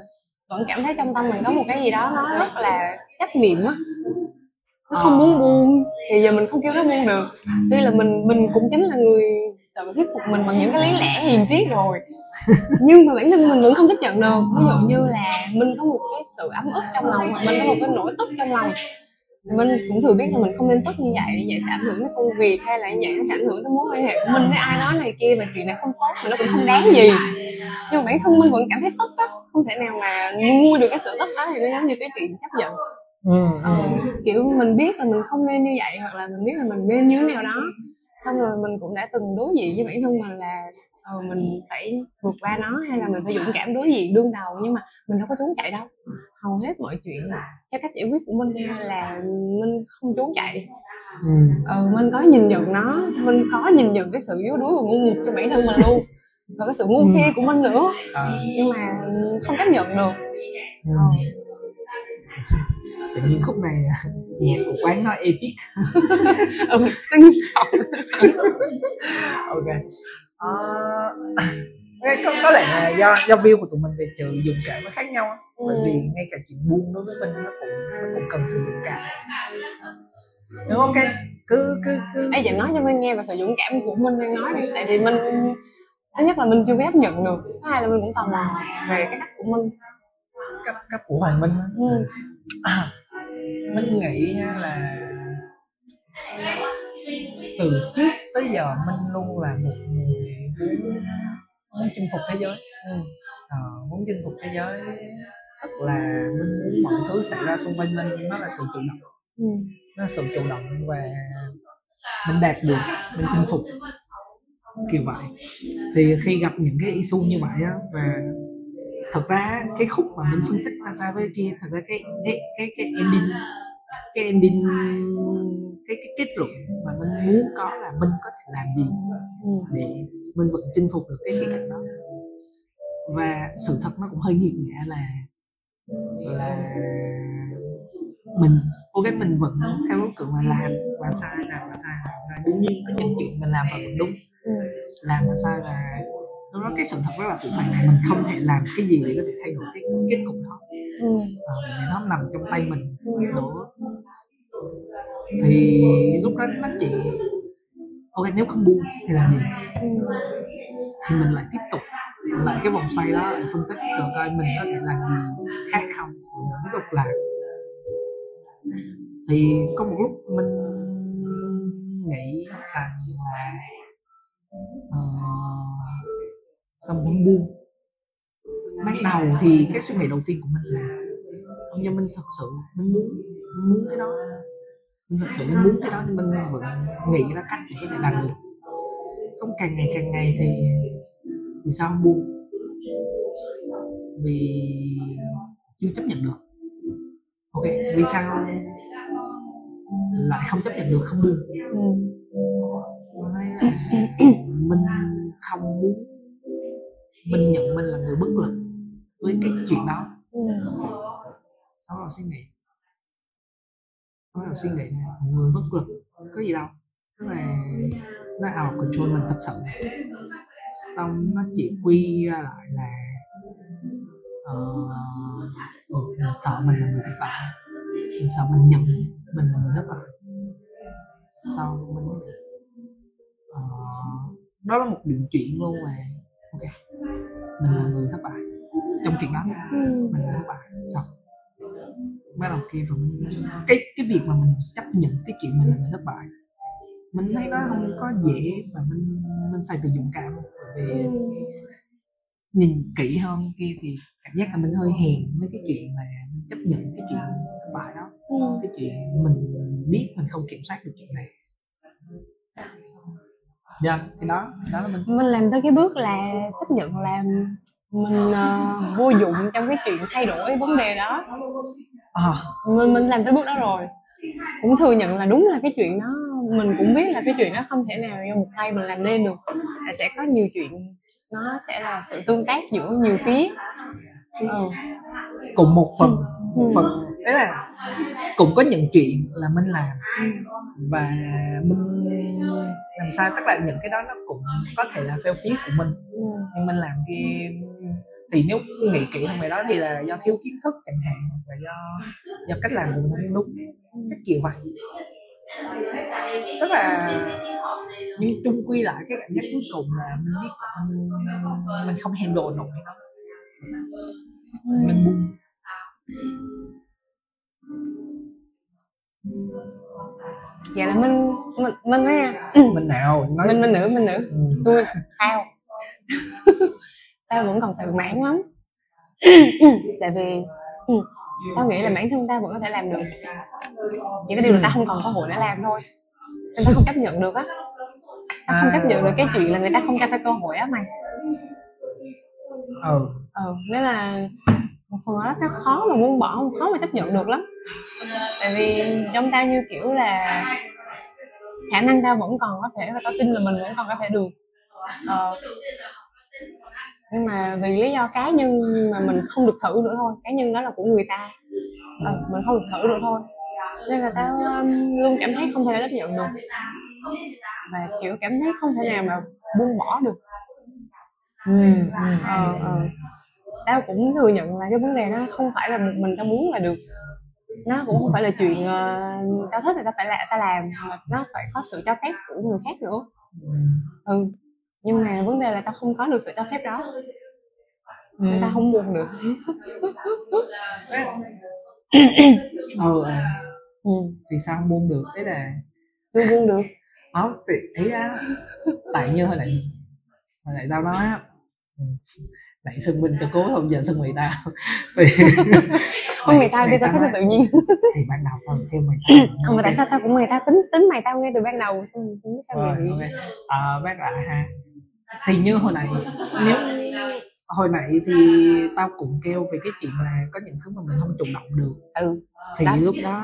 vẫn cảm thấy trong tâm mình có một cái gì đó nó rất là chấp niệm á nó không muốn buông. Thì giờ mình không kêu nó buông được. Tuy là mình mình cũng chính là người tự thuyết phục mình bằng những cái lý lẽ hiền triết rồi. Nhưng mà bản thân mình vẫn không chấp nhận được. Ví dụ như là mình có một cái sự ấm ức trong lòng hoặc mình có một cái nỗi tức trong lòng. Mình cũng thừa biết là mình không nên tức như vậy vậy sẽ ảnh hưởng đến công việc hay là như vậy sẽ ảnh hưởng tới mối quan hệ của mình với ai nói này kia và chuyện này không tốt mà nó cũng không đáng gì. Nhưng mà bản thân mình vẫn cảm thấy tức á. Không thể nào mà mua được cái sự tức đó thì nó giống như cái chuyện chấp nhận ừ, ờ, kiểu mình biết là mình không nên như vậy hoặc là mình biết là mình nên như thế nào đó. Xong rồi mình cũng đã từng đối diện với bản thân mình là ờ, mình phải vượt qua nó hay là mình phải dũng cảm đối diện đương đầu nhưng mà mình đâu có trốn chạy đâu. Hầu hết mọi chuyện theo cách giải quyết của mình là mình không trốn chạy. Ừ. ừ, mình có nhìn nhận nó mình có nhìn nhận cái sự yếu đuối và ngu ngục trong bản thân mình luôn và cái sự ngu si của mình nữa. Ờ, nhưng mà không chấp nhận được. Ừ. Ờ. tự nhiên khúc này nhạc của quán nói epic. Ừ, ok. Ờ, nghe có, có lẽ là do do view của tụi mình về sự dũng cảm nó khác nhau á. bởi vì ngay cả chuyện buông đối với mình nó cũng nó cũng cần sự dũng cảm. Nhưng ok cứ cứ cứ. Ê, chị nói cho mình nghe về sự dũng cảm của mình đang nói đi. Tại vì mình thứ nhất là mình chưa có chấp nhận được. Thứ hai là mình cũng tò mò về cái cách của mình cấp cấp của hoàng minh ừ. mình nghĩ nha là từ trước tới giờ minh luôn là một người muốn muốn chinh phục thế giới. Ừ. Ờ, muốn chinh phục thế giới tức là mình muốn mọi thứ xảy ra xung quanh mình. Nó là sự chủ động. Ừ. nó là sự chủ động và mình đạt được mình chinh phục. Kiểu vậy. Thì khi gặp những cái issue như vậy á và thật ra cái khúc mà mình phân tích ra ta với kia thật ra cái cái cái cái ending cái ending cái cái kết luận mà mình muốn có là mình có thể làm gì Ừ. để mình vẫn chinh phục được cái khía cạnh đó và sự thật nó cũng hơi nghiệt ngã là là mình ok mình vẫn theo đối tượng là làm và sai làm và sai làm và sai đương nhiên có những chuyện mình làm và vẫn đúng Ừ. làm và sai và lúc đó cái sự thật rất là phụ là mình không thể làm cái gì để có thể thay đổi cái kết cục đó Ừ. Vì nó nằm trong tay mình Ừ. nữa thì lúc đó nó chỉ ok nếu không buông thì làm gì Ừ. thì mình lại tiếp tục lại cái vòng xoay đó để phân tích rồi coi mình có thể làm gì khác không mình tiếp tục làm thì có một lúc mình nghĩ rằng là uh, xong mình buông ban đầu thì cái suy nghĩ đầu tiên của mình là ông nhân mình thật sự mình muốn mình muốn cái đó. Mình thật sự mình muốn cái đó nhưng mình vẫn nghĩ ra cách để có thể làm được. Xong càng ngày càng ngày thì vì sao? Không buông vì chưa chấp nhận được. Ok vì sao? Lại không chấp nhận được không buông. Ừ. là mình không muốn mình nhận mình là người bất lực với cái chuyện đó. Sau đó suy nghĩ. Sau đó suy nghĩ này một người bất lực có gì đâu. Tức là nó out of control mình thật sự xong nó chỉ quy ra lại là uh, ừ, mình sợ mình là người thất bại. Mình sợ mình nhận mình là người thất bại. Sau mình mới ờ, đó là một điểm chuyện luôn mà ok. Mình là người thất bại trong chuyện đó. Ừ. mình là thất bại. Xong. Bắt đầu kia và mình. Cái cái việc mà mình chấp nhận cái chuyện mình là người thất bại mình thấy nó không có dễ và mình mình xài từ dụng cảm. Vì Ừ. nhìn kỹ hơn kia thì cảm giác là mình hơi hèn với cái chuyện là mình chấp nhận cái chuyện thất bại đó. Ừ. cái chuyện mình biết mình không kiểm soát được chuyện này dạ thì đó thì đó là mình. Mình làm tới cái bước là chấp nhận là mình ờ, vô dụng trong cái chuyện thay đổi vấn đề đó. À, mình mình làm tới bước đó rồi. Cũng thừa nhận là đúng là cái chuyện đó mình cũng biết là cái chuyện đó không thể nào do một tay mình làm nên được. Là sẽ có nhiều chuyện nó sẽ là sự tương tác giữa nhiều phía. Ừ. cùng một phần một Ừ. phần đấy là cũng có những chuyện là mình làm và mình làm sao tức là những cái đó nó cũng có thể là theo phía của mình. Ừ. nhưng mình làm kia thì nếu nghĩ kỹ hơn về đó thì là do thiếu kiến thức chẳng hạn hoặc là do do cách làm của mình không đúng các kiểu vậy. Tức là nhưng chung quy lại cái cảm giác cuối cùng là mình biết là mình, mình không handle nổi nó mình buông vậy là mình mình mình đó nha mình nào? Nói. Mình mình nữ mình nữ. Ừ. tôi tao. Tao vẫn còn tự mãn lắm. Tại vì ừ, tao nghĩ là bản thân tao vẫn có thể làm được. Chỉ có điều là tao không còn cơ hội để làm thôi. Nên tao không chấp nhận được á. Tao không chấp nhận được cái chuyện là người ta không cho tao cơ hội á mày. Ừ. Ừ nên là phần nào đó tao khó mà buông bỏ khó mà chấp nhận được lắm. Tại vì trong tao như kiểu là khả năng tao vẫn còn có thể và tao tin là mình vẫn còn có thể được. Ờ, nhưng mà vì lý do cá nhân mà mình không được thử nữa thôi. Cá nhân đó là của người ta. Ừ, mình không được thử được thôi. Nên là tao um, luôn cảm thấy không thể chấp nhận được. Và kiểu cảm thấy không thể nào mà buông bỏ được. Ừ. Ờ, ờ. Tao cũng thừa nhận là cái vấn đề nó không phải là một mình tao muốn là được. Nó cũng không phải là chuyện ờ, tao thích thì tao phải là tao làm mà nó phải có sự cho phép của người khác nữa. Ừ nhưng mà vấn đề là tao không có được sự cho phép đó. Nên tao không buồn được. Ừ. Ừ. ừ. thì sao không buông được? Thế là chưa buông được. Đó thì ý á tại như hồi nãy hồi nãy tao nói á ừ, nãy xưng minh cho cố không giờ xưng mày tao. Thì không người tao đi tao thấy tự nhiên. Thì ban đầu tao kêu mày tao không mà tại sao tao cũng người ta tính tính mày tao ngay từ ban đầu xong không biết sao rồi mày. ok. À, bác lại ha. Thì như hồi nãy nếu hồi nãy thì tao cũng kêu về cái chuyện là có những thứ mà mình không chủ động được. Ừ thì Đó. lúc đó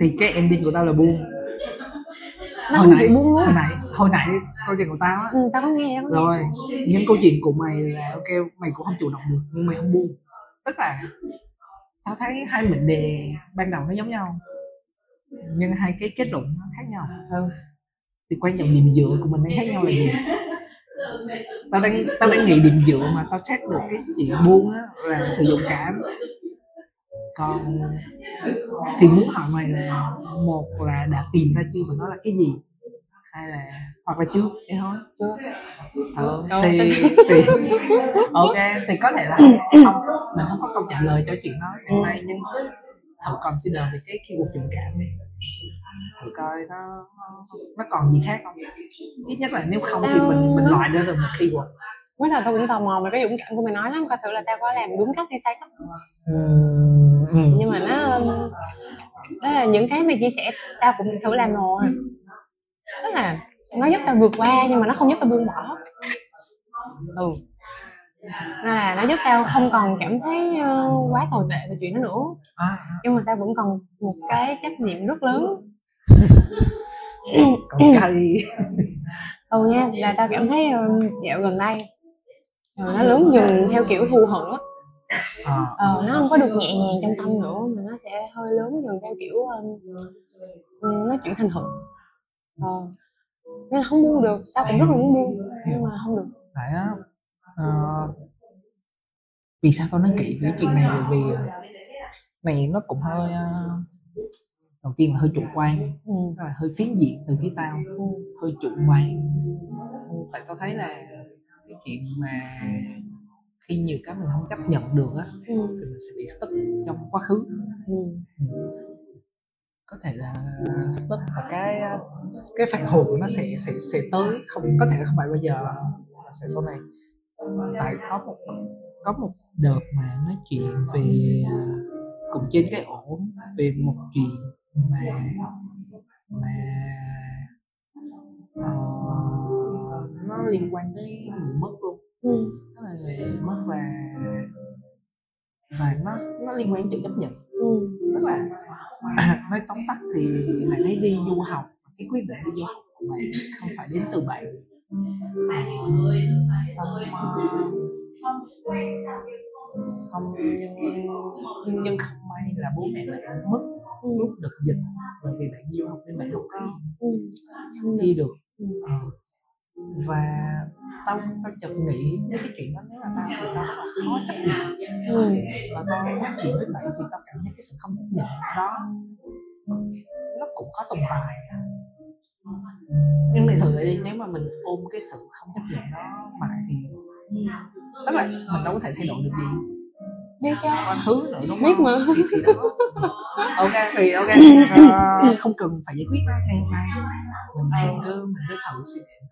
thì cái ending của tao là buông nó hồi không nãy chịu buông luôn hồi nãy hồi nãy câu chuyện của tao á. Ừ, tao có nghe tao có nghe. Rồi nhưng câu chuyện của mày là ok mày cũng không chủ động được nhưng mày không buông. Tức là tao thấy hai mệnh đề ban đầu nó giống nhau nhưng hai cái kết luận nó khác nhau. Ừ. thì quan trọng điểm dựa của mình đang khác nhau là gì? Tao đang tao đang nghĩ điểm dựa mà tao xét được cái chuyện buông á là sử dụng cảm còn thì muốn hỏi mày là một là đã tìm ra chưa và nó là cái gì? Hay là hoặc là chưa? Thế thôi chưa ừ, thì, thì ok thì có thể là không mình không có câu trả lời cho chuyện đó ngày nay nhưng cứ thử consider về cái keyword tình cảm đi. Thử coi nó nó còn gì khác không? Ít nhất là nếu không thì mình mình loại ra được một keyword mới đầu tao cũng tò mò về cái dũng cảm của mày nói lắm coi thử là tao có làm đúng cách hay sai cách Ừm, nhưng mà nó đó là những cái mày chia sẻ tao cũng thử làm rồi. Tức là nó giúp tao vượt qua nhưng mà nó không giúp tao buông bỏ. Ừ. Nên là nó giúp tao không còn cảm thấy ờ, quá tồi tệ về chuyện đó nữa. À, nhưng mà tao vẫn còn một cái trách nhiệm rất lớn. Còn cây ừ nha là tao cảm thấy ờ, dạo gần đây ờ, nó lớn dần theo kiểu thù hận á à, ờ, nó không có được nhẹ nhàng trong tâm nữa mà nó sẽ hơi lớn dần theo kiểu um, nó chuyển thành hận. Ờ. nên là không buông được tao cũng rất là muốn buông nhưng mà không được. Tại á. Ờ, vì sao tao nói kỹ về cái chuyện này là vì ờ, này nó cũng hơi ờ, đầu tiên là hơi chủ quan ừ. tức là hơi phiến diện từ phía tao Ừ. hơi chủ quan. Ừ, tại tao thấy là cái chuyện mà khi nhiều cái mình không chấp nhận được á Ừ. thì mình sẽ bị stuck trong quá khứ Ừ. có thể là stuck và cái cái phản hồi của nó sẽ sẽ sẽ tới không có thể là không phải bây giờ mà sẽ sau này tại có một có một đợt mà nói chuyện về à, cùng trên cái ổ về một chuyện mà mà ờ, nó liên quan tới người mất luôn nó nó liên quan tới chấp nhận Ừ. tức là nói tóm tắt thì bạn ấy đi du học cái quyết định đi du học của bạn không phải đến từ bạn xong ờ, xong nhưng nhưng không may là bố mẹ bạn mất Ừ. lúc đợt dịch và vì bạn du học nên bạn không có Ừ. đi được Ừ. Ờ. và tao tao chợt nghĩ đến cái chuyện đó nếu là tao thì tao rất là khó chấp nhận. Ừ. và tao nói chuyện với bạn thì tao cảm thấy cái sự không chấp nhận đó nó cũng có tồn tại. Nhưng mà thử đi nếu mà mình ôm cái sự không chấp nhận đó mãi thì tức là mình đâu có thể thay đổi được gì. Biết chứ. Quá khứ nữa đúng Biết không? mà. thì, thì đó. Ok thì ok. Ờ, không cần phải giải quyết nó ngày hôm nay. Mình cứ mình cứ thử suy nghĩ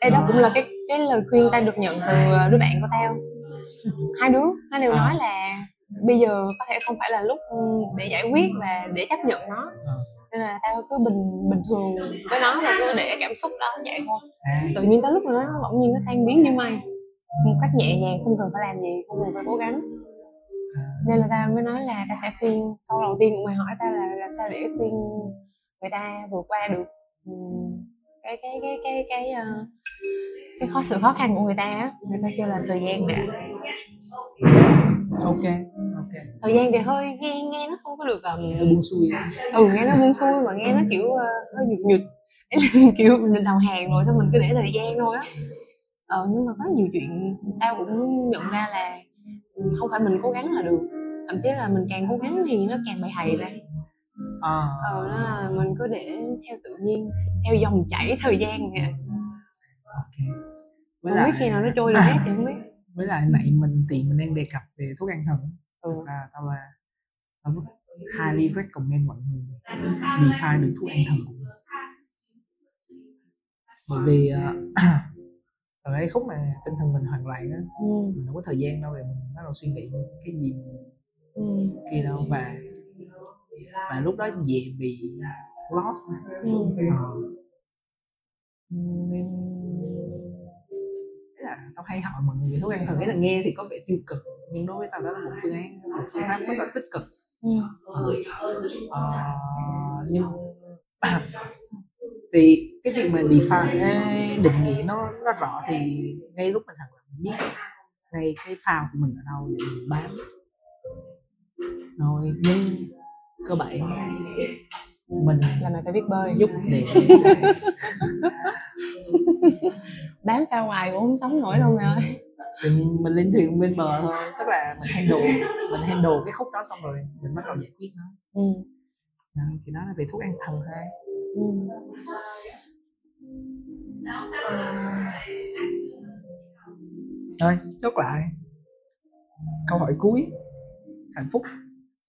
Ê, đó cũng là cái cái lời khuyên tao được nhận từ ờ, đứa bạn của tao hai đứa nó đều À. nói là bây giờ có thể không phải là lúc để giải quyết và để chấp nhận nó. Ờ. nên là tao cứ bình bình thường với nó và cứ để cảm xúc đó vậy thôi. À, tự nhiên tới lúc nó bỗng nhiên nó tan biến như mây. Một cách nhẹ nhàng không cần phải làm gì không cần phải cố gắng. À, nên là tao mới nói là tao sẽ khuyên câu đầu tiên của mày hỏi tao là làm sao để khuyên người ta vượt qua được cái cái cái cái cái ờ, cái khó sự khó khăn của người ta á. Người ta kêu là thời gian đã ok ok. Thời gian thì hơi nghe nghe nó không có được um, hơi buông xuôi ừ nghe nó buông xuôi mà nghe nó kiểu ờ, hơi nhụt nhụt. Kiểu mình đầu hàng rồi xong mình cứ để thời gian thôi á. Ờ nhưng mà có nhiều chuyện tao cũng nhận ra là không phải mình cố gắng là được. Thậm chí là mình càng cố gắng thì nó càng bị hày ra. À, ờ đó là mình cứ để theo tự nhiên theo dòng chảy thời gian kìa ok với không biết khi nào nó trôi được hết thì không biết với lại nãy mình tiền mình đang đề cập về thuốc an thần ừ. thực ra tao là tao highly recommend mọi người define được thuốc an thần của mình bởi vì ờ, ở đây khúc mà tinh thần mình hoảng loạn á Ừ. mình không có thời gian đâu để mình bắt đầu suy nghĩ cái gì Ừ. kia đâu và và lúc đó dễ bị lost Ừ. Nên Ý là tao hay hỏi mọi người về thuốc an thần ấy là nghe thì có vẻ tiêu cực nhưng đối với tao đó là một phương án một phương pháp rất là tích cực Ừ. Ờ, nhưng thì cái việc mà define định nghĩa nó nó rõ thì ngay lúc mình học là mình biết ngay cái phao của mình ở đâu để mình bám rồi nhưng cơ bản mình là mày phải biết bơi. Giúp để bám phao ngoài cũng không sống nổi đâu mày ơi. Mình, mình lên thuyền bên bờ thôi. Tức là mình handle mình handle cái khúc đó xong rồi mình bắt đầu giải quyết nó. Ừ. Thì đó là về thuốc an thần thôi. Ừ. thôi chốt lại. Câu hỏi cuối. Hạnh phúc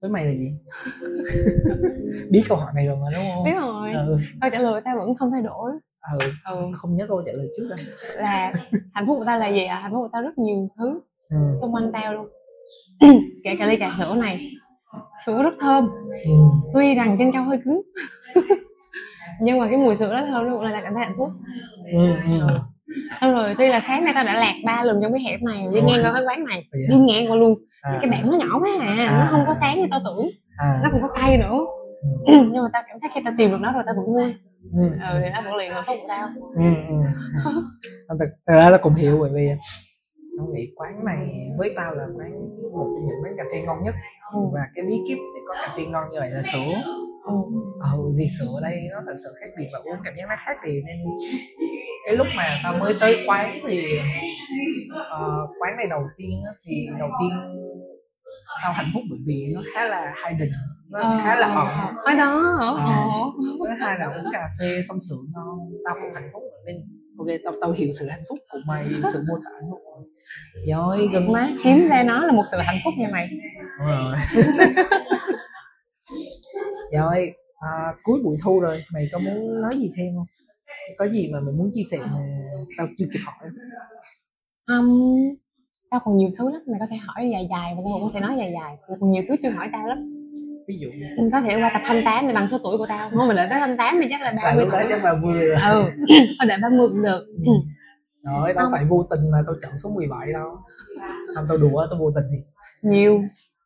với mày là gì biết câu hỏi này rồi mà đúng không biết rồi ừ, câu trả lời tao vẫn không thay đổi ừ. ừ. không nhớ câu trả lời trước đâu là hạnh phúc của tao là gì à hạnh phúc của tao rất nhiều thứ ừ. xung quanh tao luôn kể cả ly trà sữa này sữa rất thơm Ừ. tuy rằng trên cao hơi cứng nhưng mà cái mùi sữa đó thơm cũng là cảm thấy hạnh phúc Ừ. Ừ. xong rồi tuy là sáng nay tao đã lạc ba lần trong cái hẻm này đi ngang qua cái quán này đi à? ngang qua luôn À. cái bảng nó nhỏ quá à, À. nó không có sáng như tao tưởng à. nó cũng có cay nữa Ừ. nhưng mà tao cảm thấy khi tao tìm được nó rồi tao vẫn vui Ừ. ừ thì nó vẫn liền hạnh phúc của tao ừ, ừ. Thật, thật ra là cùng hiểu bởi vì tao nghĩ quán này với tao là quán một trong những quán cà phê ngon nhất Ừ. và cái bí kíp để có cà phê ngon như vậy là sữa ừ. vì sữa ở đây nó thật sự khác biệt và uống cảm giác nó khác biệt nên cái lúc mà tao mới tới quán thì ờ, quán này đầu tiên á, thì đầu tiên tao hạnh phúc bởi vì nó khá là hidden nó Ờ, khá là ờ. ở đó ở Ờ. thứ hai là uống cà phê xong sữa ngon tao cũng hạnh phúc nên ok tao tao hiểu sự hạnh phúc của mày sự mô tả hạnh phúc của mày rồi gần má kiếm ra nó là một sự hạnh phúc nha mày Đúng rồi rồi à, cuối buổi thu rồi mày có muốn nói gì thêm không? Có gì mà mày muốn chia sẻ mà tao chưa kịp hỏi. Um, tao còn nhiều thứ lắm mày có thể hỏi dài dài và tao cũng có thể nói dài dài mày còn nhiều thứ chưa hỏi tao lắm. Ví dụ mình có thể qua tập 28 để bằng số tuổi của tao. Không mình đợi tới 28 thì chắc là là 30 lúc đó tuổi. chắc là vui rồi. Ừ thôi đợi 30 cũng được. Rồi đâu Không. phải vô tình mà tao chọn số 17 đâu. Không tao đùa tao vô tình thì nhiều.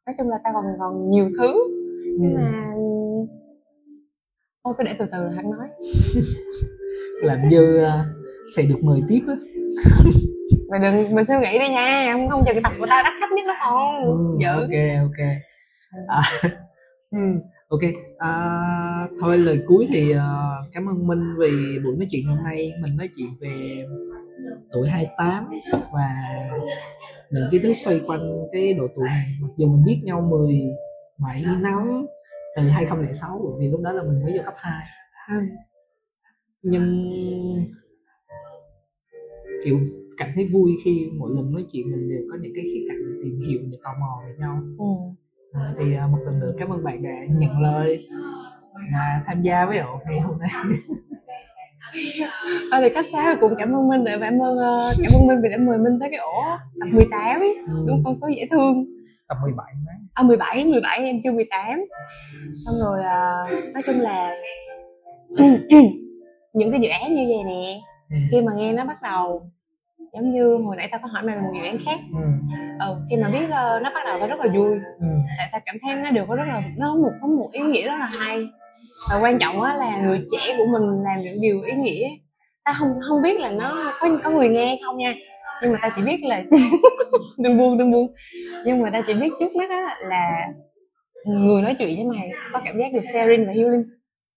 Nói chung là tao còn còn nhiều thứ. Ừ. mà thôi cứ để từ từ rồi hắn nói. Làm như à, sẽ được mời tiếp á. Mày đừng mày suy nghĩ đi nha không không cái tập của tao đắt khách nhất đó không Ừ, ok ok. À, ừ, ok à, thôi lời cuối thì à, cảm ơn Minh vì buổi nói chuyện hôm nay. Mình nói chuyện về tuổi 28 và những cái thứ xoay quanh cái độ tuổi này. Mặc dù mình biết nhau 17 năm từ 2006 bởi vì lúc đó là mình mới vô cấp 2 Ừ. nhưng kiểu cảm thấy vui khi mỗi lần nói chuyện mình đều có những cái khía cạnh để tìm hiểu để tò mò về nhau. Ừ. À, thì một lần nữa cảm ơn bạn đã nhận lời và tham gia với ổ ngày hôm nay. Thôi thì cách xa cũng cảm ơn minh để cảm ơn ờ, cảm ơn minh vì đã mời minh tới cái ổ tập 18 đúng con số dễ thương tập 17 má à 17 17 em chưa 18 xong rồi à, nói chung là những cái dự án như vậy nè ừ. khi mà nghe nó bắt đầu giống như hồi nãy tao có hỏi mày về một dự án khác. Ừ. ừ, khi mà biết ờ, nó bắt đầu tao rất là vui. Ừ. tại tao cảm thấy nó đều có rất là nó có một có một ý nghĩa rất là hay. Và quan trọng á là người trẻ của mình làm những điều ý nghĩa. Ta không không biết là nó có có người nghe không nha nhưng mà ta chỉ biết là đừng buồn đừng buồn. Nhưng mà ta chỉ biết trước mắt á là người nói chuyện với mày có cảm giác được sharing và healing.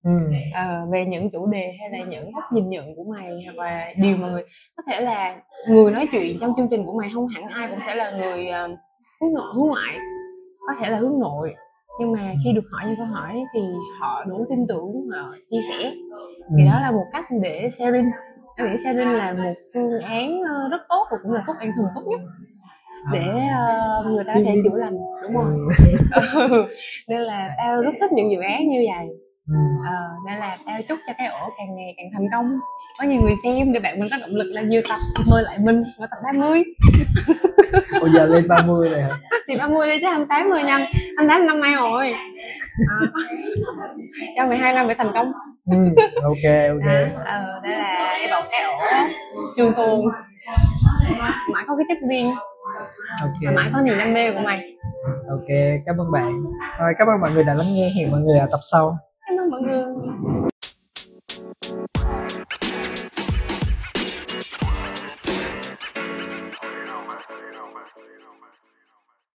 Ừ. ờ, về những chủ đề hay là những góc nhìn nhận của mày hoặc là điều mà người có thể là người nói chuyện trong chương trình của mày không hẳn ai cũng sẽ là người ờ, hướng nội hướng ngoại. Có thể là hướng nội nhưng mà khi được hỏi những câu hỏi thì họ đủ tin tưởng họ chia sẻ. Thì đó là một cách để sharing em nghĩ sharing là một phương án ờ, rất tốt và cũng là thuốc an thần tốt nhất để ờ, người ta có thể chữa lành đúng không Ừ. nên là tao rất thích những dự án như vậy. Ờ, nên là tao chúc cho cái ổ càng ngày càng thành công có nhiều người xem để bạn mình có động lực là nhiều tập mời lại mình vào tập 30 Ủa giờ lên 30 rồi hả? thì 30 đi chứ 28 10 năm 28 năm nay rồi à. cho mày hai năm để thành công Ừ. Ok ok. đó ờ, đây là hy vọng cái ổ trường tồn mãi có cái chất riêng và Ok. mãi có niềm đam mê của mày Ok, cảm ơn bạn. Rồi cảm ơn mọi người đã lắng nghe. Hẹn mọi người ở tập sau. cảm ơn mọi người